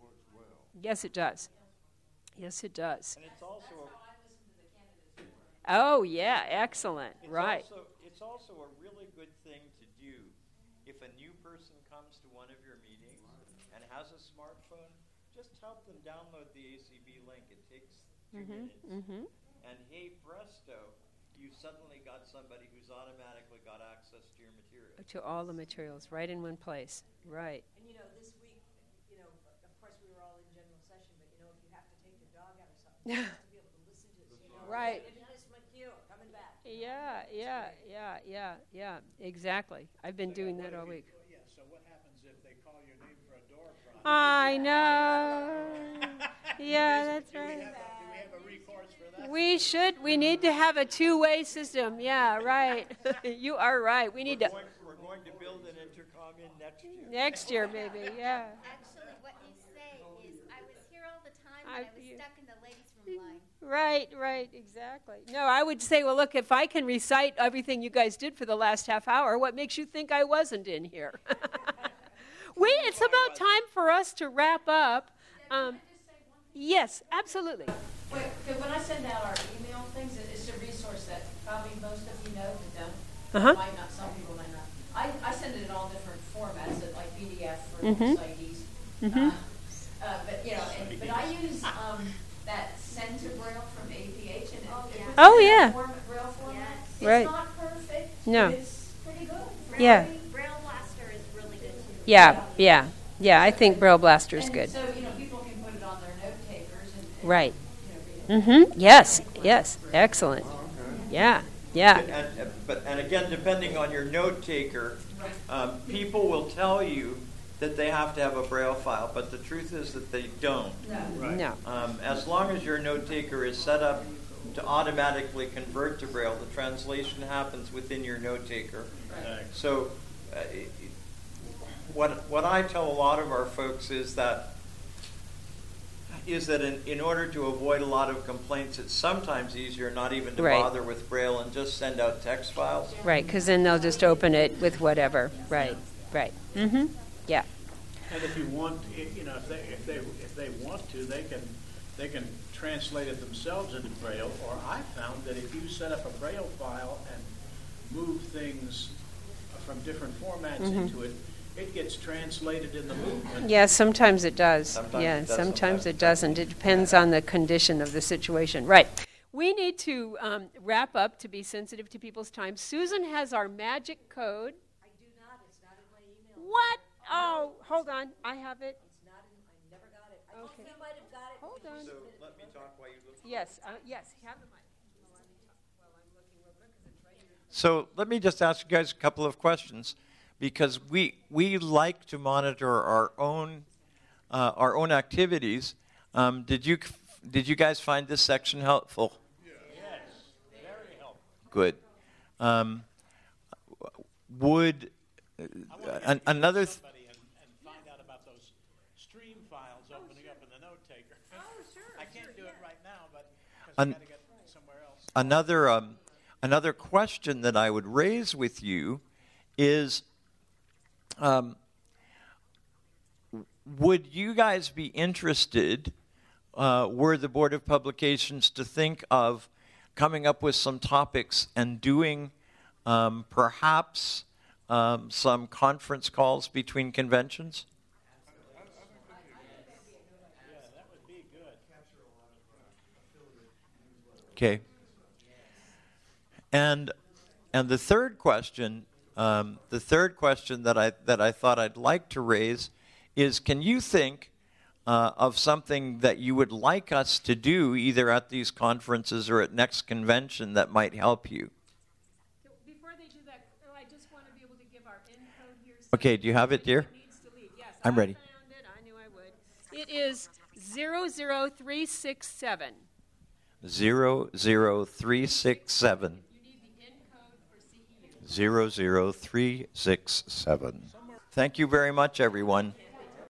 A: Yes, it does. Yes, it does.
B: And it's also
A: Oh, yeah, excellent.
B: It's
A: right.
B: Also, it's also a really good thing to do if a new person comes to one of your meetings has a smartphone. Just help them download the ACB link. It takes 2
A: Mhm,
B: minutes.
A: mhm.
B: And hey, presto, you've suddenly got somebody who's automatically got access to your material.
A: To all the materials, right in one place. Right.
M: And you know, this week, you know, of course, we were all in general session, but you know, if you have to take your dog out or something, you have to be able to listen to this, you know.
A: Right.
M: It is McHugh coming back.
A: Yeah, yeah, yeah, yeah, yeah, exactly. I've been doing that all week.
L: Yeah, so what happens if they call your name for a door prize?
A: I know. Yeah, that's right.
L: have a, do we have a recourse for that?
A: We should, we need to have a two way system. Yeah, right. you are right. We need
B: we're
A: to.
B: Going, we're going to build an intercom in next year.
A: Next year, maybe, yeah.
C: Actually, what you say is, I was here all the time,
A: I-
C: but I was stuck in the ladies' room line.
A: Right, right, exactly. No, I would say, well, look, if I can recite everything you guys did for the last half hour, what makes you think I wasn't in here? We, it's about time for us to wrap up. Um, yes, absolutely.
M: Wait, okay, when I send out our email things, it's a resource that probably most of you know but don't.
A: Uh-huh.
M: Might not, some people might not. I, I send it in all different formats, like PDF for
A: Mhm.
M: CIDs.
A: Mhm.
M: Uh, uh, but, you know, and, but I use, um, that send to Braille from APH and it- it puts
A: Oh, yeah.
M: form- Braille format.
A: Right.
M: It's not perfect,
A: No.
M: but it's pretty good.
A: Yeah.
C: Braille Blaster is really good too.
A: Yeah, yeah, yeah. I think Braille Blaster is good.
M: So, you know, people can put it on their note takers and. and,
A: Right.
M: you know.
A: Mm-hmm. Yes, yes. Excellent. Yeah, yeah.
B: And, and, but, and again, depending on your note taker, um, people will tell you that they have to have a braille file, but the truth is that they don't.
L: Right.
A: No.
B: Um, as long as your note taker is set up to automatically convert to braille, the translation happens within your note taker.
L: Right.
B: So, uh, it- what what I tell a lot of our folks is that is that in, in order to avoid a lot of complaints, it's sometimes easier not even to
A: Right.
B: bother with braille and just send out text files.
A: Right, because then they'll just open it with whatever. Right, right. Mm-hmm. Yeah.
L: And if you want, i- you know, if they, if they, if they want to, they can, they can translate it themselves into Braille. Or I found that if you set up a Braille file and move things from different formats
A: Mhm.
L: into it, it gets translated in the movement.
A: Yeah, sometimes it does.
B: Sometimes
A: yeah,
B: it does,
A: sometimes,
B: sometimes
A: it doesn't. It depends on the condition of the situation. Right. We need to um, wrap up to be sensitive to people's time. Susan has our magic code.
M: I do not, it's not in my email.
A: What? Oh, hold on. I have it.
M: It's not in, I never got it. I
A: Okay.
M: think you might have got it.
A: Hold on.
B: So let me talk while you look.
A: Yes, uh, yes, have the mic.
B: So let me just ask you guys a couple of questions, because we we like to monitor our own uh, our own activities. Um, did you did you guys find this section helpful?
L: Yes, very helpful.
B: Good. Um, would uh,
L: I want to
B: an, another th-
L: somebody and, and find out about those stream files opening up in the note taker.
M: Oh, sure.
L: I can't do it right now, but because
B: An-
L: I got to get somewhere else.
B: another um, another question that I would raise with you is um, would you guys be interested uh, were the Board of Publications to think of coming up with some topics and doing um, perhaps um, some conference calls between conventions? Okay. And and the third question, um, the third question that I, that I thought I'd like to raise is can you think uh, of something that you would like us to do either at these conferences or at next convention that might help you?
A: Before they do that, oh, I just want to be able to give our here.
B: So okay, do you have it, dear?
A: Yes,
B: I'm
A: I
B: ready.
A: It. I knew I would. It is 00367.
B: 00367. 00367. Thank you very much, everyone.